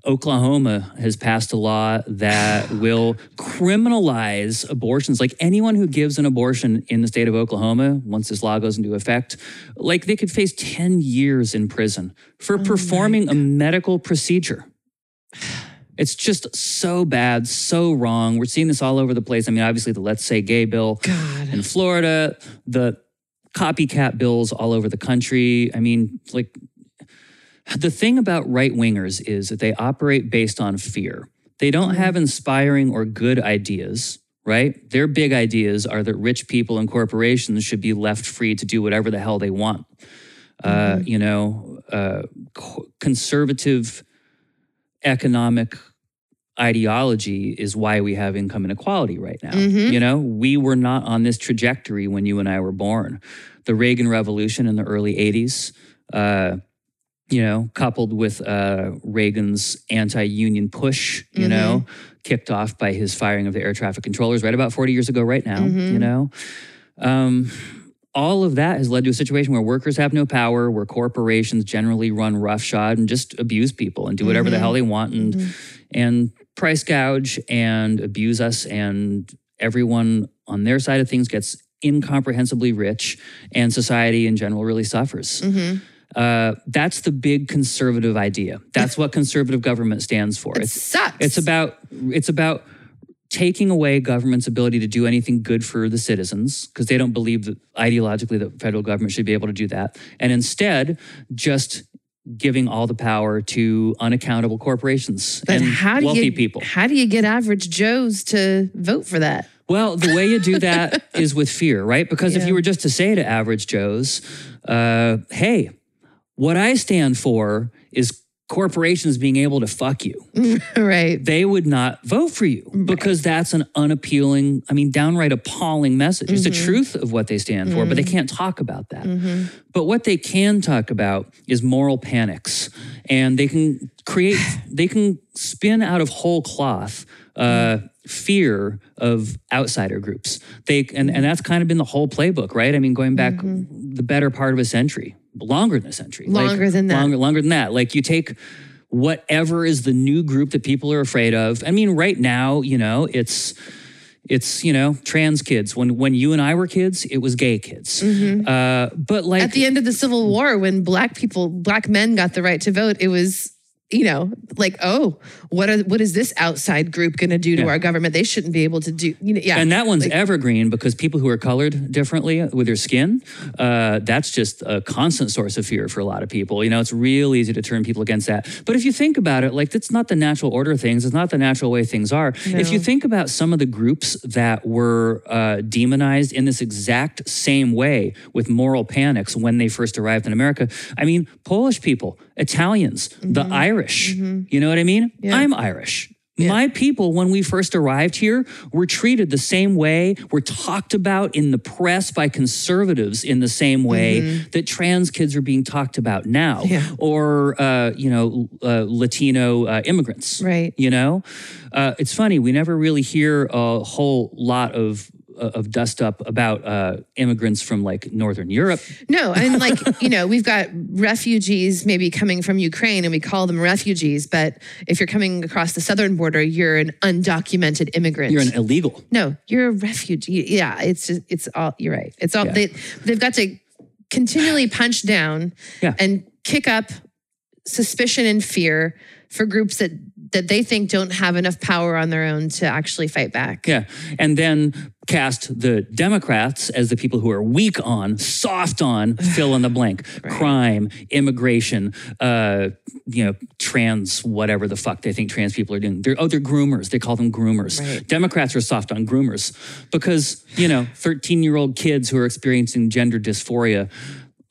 Oklahoma has passed a law that *sighs* will criminalize abortions. Like anyone who gives an abortion in the state of Oklahoma, once this law goes into effect, like they could face 10 years in prison for oh performing a medical procedure. *sighs* It's just so bad, so wrong. We're seeing this all over the place. I mean, obviously, the Let's Say Gay bill God. in Florida, the copycat bills all over the country. I mean, like, the thing about right wingers is that they operate based on fear. They don't have inspiring or good ideas, right? Their big ideas are that rich people and corporations should be left free to do whatever the hell they want. Uh, you know, uh, co- conservative economic ideology is why we have income inequality right now. Mhm. You know, we were not on this trajectory when you and I were born. The Reagan Revolution in the early 80s, uh, you know, coupled with uh, Reagan's anti union push, you Mhm. know, kicked off by his firing of the air traffic controllers right about 40 years ago, right now, Mhm. you know. Um, all of that has led to a situation where workers have no power, where corporations generally run roughshod and just abuse people and do whatever the Mhm. hell they want and Mhm. and price gouge and abuse us and everyone on their side of things gets incomprehensibly rich and society in general really suffers. Uh, that's the big conservative idea. That's what conservative government stands for. It It's sucks. it's about it's about taking away government's ability to do anything good for the citizens because they don't believe that ideologically the federal government should be able to do that, and instead just giving all the power to unaccountable corporations But and how do wealthy you people. how do you get average Joes to vote for that? Well, the way you do *laughs* that is with fear, right? Because if you were just to say to average Joes, uh, hey, what I stand for is corporations being able to fuck you, *laughs* right. they would not vote for you because that's an unappealing, I mean, downright appalling message. It's the mm-hmm. truth of what they stand for, but they mm-hmm. can't talk about that. Mm-hmm. But what they can talk about is moral panics, and they can create, *sighs* they can spin out of whole cloth uh, fear of outsider groups. They and and that's kind of been the whole playbook, right? I mean, going back the better part of a century, longer than a century, Like, Longer than that. longer longer than that. Like you take whatever is the new group that people are afraid of. I mean, right now, you know, it's it's you know trans kids. When when you and I were kids, it was gay kids. Uh, but like Mm-hmm. At the end of the Civil War, when black people, black men got the right to vote, it was, you know, like, oh, what are what is this outside group going to do to Yeah. our government? They shouldn't be able to do, you know, yeah. And that one's Like- evergreen because people who are colored differently with their skin, uh, that's just a constant source of fear for a lot of people. You know, it's real easy to turn people against that. But if you think about it, like that's not the natural order of things. It's not the natural way things are. If you think about some of the groups that were uh, demonized in this exact same way with moral panics when they first arrived in America, I mean, Polish people, Italians, the Irish. You know what I mean? Mm-hmm. Yeah. I'm Irish. My people, when we first arrived here, were treated the same way, were talked about in the press by conservatives in the same way that trans kids are being talked about now, Mm-hmm. Yeah. or uh, you know, uh, Latino uh, immigrants. Right. You know, uh, it's funny we never really hear a whole lot of of dust up about uh, immigrants from like Northern Europe. No, and like, *laughs* you know, we've got refugees maybe coming from Ukraine and we call them refugees, but if you're coming across the southern border, you're an undocumented immigrant. You're an illegal. no, you're a refugee. Yeah, it's just, it's all, you're right. It's all, Yeah. they, they've got to continually *sighs* punch down Yeah. and kick up suspicion and fear for groups that, that they think don't have enough power on their own to actually fight back. Yeah. And then cast the Democrats as the people who are weak on, soft on, *sighs* fill in the blank. Crime, immigration, uh, you know, trans, whatever the fuck they think trans people are doing. They're, oh, they're groomers. They call them groomers. Right. Democrats are soft on groomers because, you know, 13 year old kids who are experiencing gender dysphoria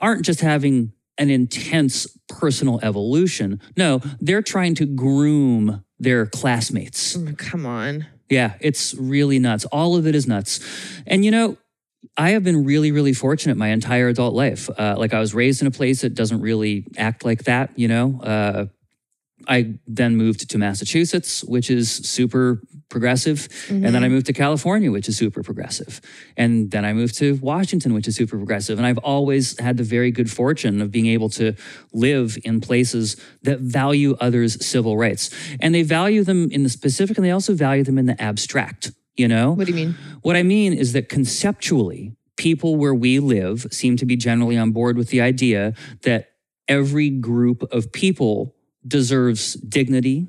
aren't just having an intense personal evolution. No, they're trying to groom their classmates. Oh, come on. Yeah, it's really nuts. All of it is nuts. And you know, I have been really, really fortunate my entire adult life. Uh, like I was raised in a place that doesn't really act like that, you know. Uh, I then moved to Massachusetts, which is super progressive. And then I mm-hmm. moved to California, which is super progressive. And then I moved to Washington, which is super progressive. And I've always had the very good fortune of being able to live in places that value others' civil rights. And they value them in the specific, and they also value them in the abstract, you know? What do you mean? What I mean is that conceptually, people where we live seem to be generally on board with the idea that every group of people deserves dignity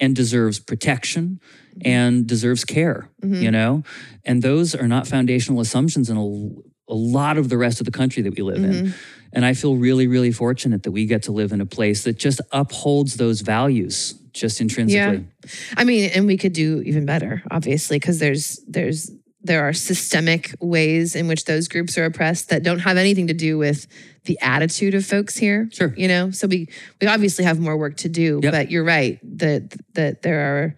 and deserves protection mm-hmm. and deserves care, mm-hmm. you know? And those are not foundational assumptions in a, a lot of the rest of the country that we live in. Mm-hmm. And I feel really, really fortunate that we get to live in a place that just upholds those values just intrinsically. Yeah. I mean, and we could do even better, obviously, because there's there's there are systemic ways in which those groups are oppressed that don't have anything to do with the attitude of folks here. Sure. You know, so we we obviously have more work to do, Yep. but you're right that that there are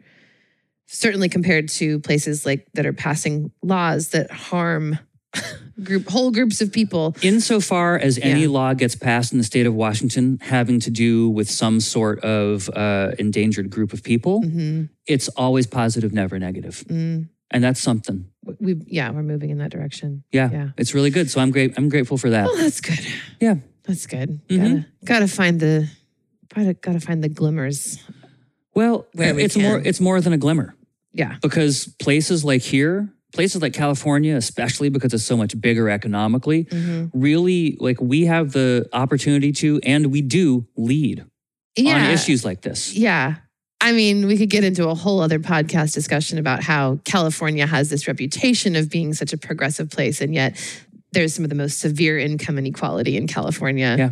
certainly compared to places like that are passing laws that harm *laughs* group whole groups of people. Insofar as any Yeah. law gets passed in the state of Washington having to do with some sort of uh, endangered group of people, Mhm. it's always positive, never negative. Mm. And that's something. We yeah, we're moving in that direction. Yeah, Yeah. it's really good. So I'm great. I'm grateful for that. Oh, that's good. Yeah. That's good. Mhm. Gotta gotta find the gotta gotta find the glimmers. Well, we it's more. It's more than a glimmer Yeah. because places like here, places like California, especially because it's so much bigger economically, Mhm. really like we have the opportunity to, and we do lead Yeah. on issues like this. Yeah. I mean, we could get into a whole other podcast discussion about how California has this reputation of being such a progressive place, and yet there's some of the most severe income inequality in California. Yeah.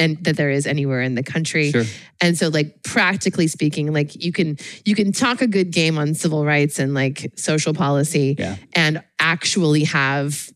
And that there is anywhere in the country. Sure. And so like practically speaking, like you can you can talk a good game on civil rights and like social policy Yeah. and actually have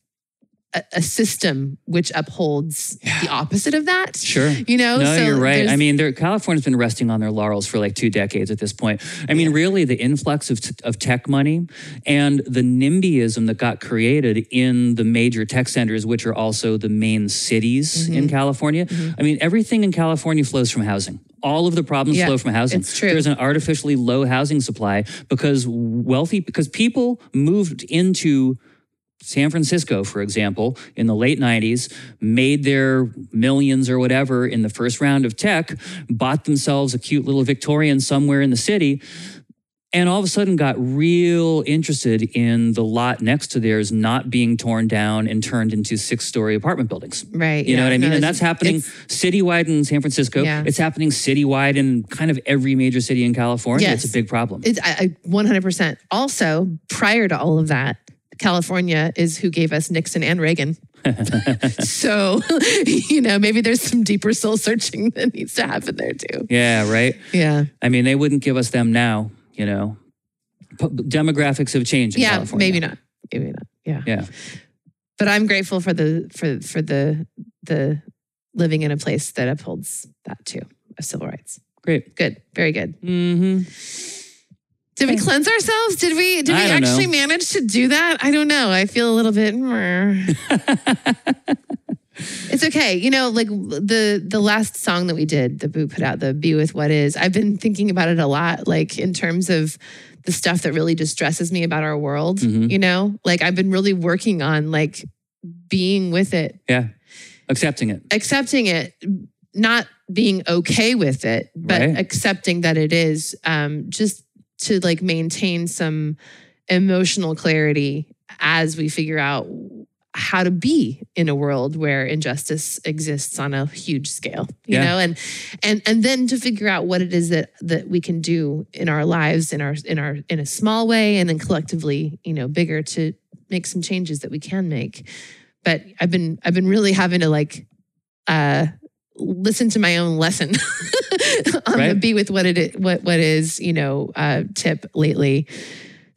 a, a system which upholds the opposite of that. Sure. You know, No, So you're right. I mean, California's been resting on their laurels for like two decades at this point. I mean, really, the influx of, of tech money and the NIMBYism that got created in the major tech centers, which are also the main cities Mm-hmm. in California. I mean, everything in California flows from housing. All of the problems Yeah, flow from housing. it's true. There's an artificially low housing supply because wealthy, because people moved into San Francisco, for example, in the late 90s, made their millions or whatever in the first round of tech, bought themselves a cute little Victorian somewhere in the city, and all of a sudden got real interested in the lot next to theirs not being torn down and turned into six story apartment buildings. right. You know what I mean? No, and that's happening citywide in San Francisco. Yeah. It's happening citywide in kind of every major city in California. Yes. It's a big problem. It's I, I 100%. Also, prior to all of that, California is who gave us Nixon and Reagan. *laughs* so, *laughs* you know, maybe there's some deeper soul searching that needs to happen there too. yeah, right? Yeah. I mean, they wouldn't give us them now, you know. P- demographics have changed in yeah, California. maybe not. Maybe not. Yeah. Yeah. But I'm grateful for the for for the the living in a place that upholds that too of civil rights. Great. Good. Very good. Mm-hmm. Did we cleanse ourselves? Did we did we actually know. manage to do that? I don't know. I feel a little bit *laughs* It's okay. You know, like the the last song that we did, the Boo put out, the Be With What Is, I've been thinking about it a lot, like in terms of the stuff that really distresses me about our world. Mhm. You know? Like I've been really working on like being with it, Yeah. Accepting it. accepting it, not being okay with it, but Right. accepting that it is um just to like maintain some emotional clarity as we figure out how to be in a world where injustice exists on a huge scale you Yeah. know and and and then to figure out what it is that that we can do in our lives in our in our in a small way and then collectively you know bigger to make some changes that we can make but i've been i've been really having to like uh listen to my own lesson *laughs* on the be with what it is, what what is you know uh tip lately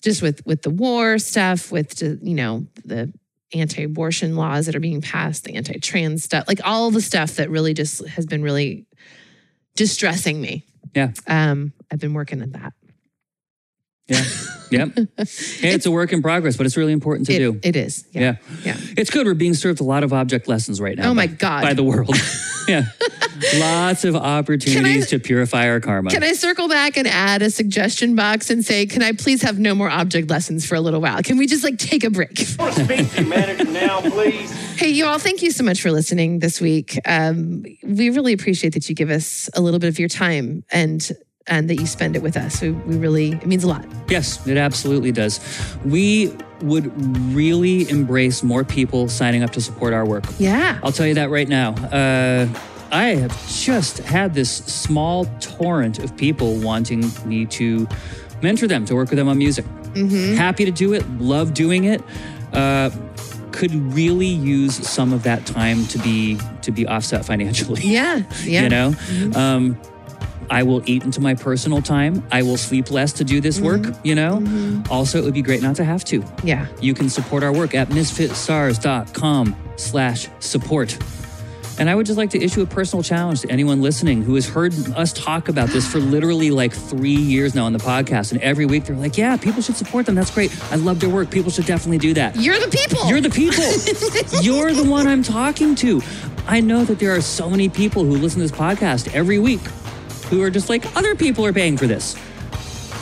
just with with the war stuff with the, you know the anti-abortion laws that are being passed, the anti-trans stuff, like all the stuff that really just has been really distressing me. Yeah. Um, I've been working on that. Yeah. Yep. *laughs* Hey, it's a work in progress, but it's really important to It- do. it is. Yeah. yeah. Yeah. It's good. We're being served a lot of object lessons right now. Oh my by- God. By the world. *laughs* *laughs* yeah. Lots of opportunities to purify our karma. Can I circle back and add a suggestion box and say, can I please have no more object lessons for a little while? Can we just like take a break? Speak to manager now, please. Hey, you all, thank you so much for listening this week. Um, we really appreciate that you give us a little bit of your time and and that you spend it with us. We, we really, it means a lot. Yes, it absolutely does. We would really embrace more people signing up to support our work. Yeah. I'll tell you that right now. Uh, I have just had this small torrent of people wanting me to mentor them, to work with them on music. Happy to do it, love doing it. Uh, could really use some of that time to be to be offset financially. Yeah. *laughs* Yeah. You know, um, I will eat into my personal time. I will sleep less to do this work. Mm-hmm. You know, mm-hmm. also it would be great not to have to. Yeah. You can support our work at misfitstars.com slash support. And I would just like to issue a personal challenge to anyone listening who has heard us talk about this for literally like three years now on the podcast. And every week they're like, yeah, people should support them. That's great. I love their work. People should definitely do that. You're the people. You're the people. *laughs* You're the one I'm talking to. I know that there are so many people who listen to this podcast every week who are just like, other people are paying for this.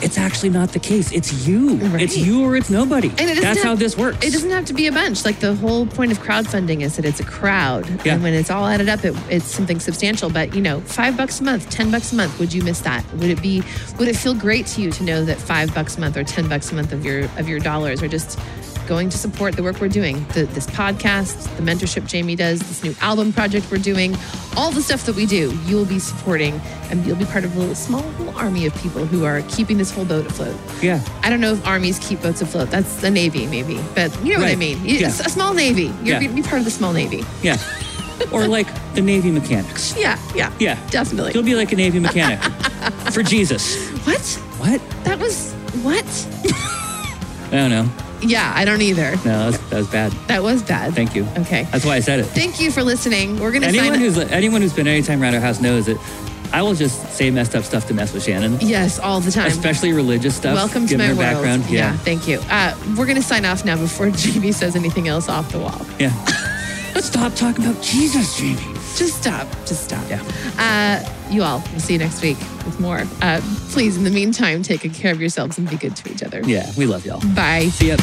It's actually not the case. It's you. Right. It's you or it's nobody. And it That's have- how this works. It doesn't have to be a bunch. Like the whole point of crowdfunding is that it's a crowd. Yeah. And when it's all added up, it, it's something substantial. But, you know, five bucks a month, 10 bucks a month, would you miss that? Would it be, would it feel great to you to know that five bucks a month or 10 bucks a month of your, of your dollars are just going to support the work we're doing? The, this podcast, the mentorship Jamie does, this new album project we're doing, all the stuff that we do, you'll be supporting and you'll be part of a little small little army of people who are keeping this whole boat afloat. yeah. I don't know if armies keep boats afloat. That's the Navy, maybe. But you know what I mean. You- Yeah. A small Navy. You're Yeah. going to be part of the small Navy. Yeah. *laughs* or like the Navy mechanics. Yeah, yeah. Yeah. Definitely. You'll be like a Navy mechanic *laughs* for Jesus. what? What? That was, what? *laughs* I don't know. Yeah, I don't either. No, that was, that was bad. That was bad. Thank you. Okay. That's why I said it. Thank you for listening. We're going to Anyone sign who's anyone who's been any time around our house knows that I will just say messed up stuff to mess with Shannon, Yes, all the time. especially religious stuff. Welcome to my her world. background. Yeah. thank you. Uh, we're going to sign off now before *laughs* Jamie says anything else off the wall. Yeah. Let's *laughs* stop talking about Jesus, Jamie. Just stop. Just stop. Yeah. Uh, you all, we'll see you next week with more. Uh, please, in the meantime, take good care of yourselves and be good to each other. Yeah, we love y'all. Bye. See ya.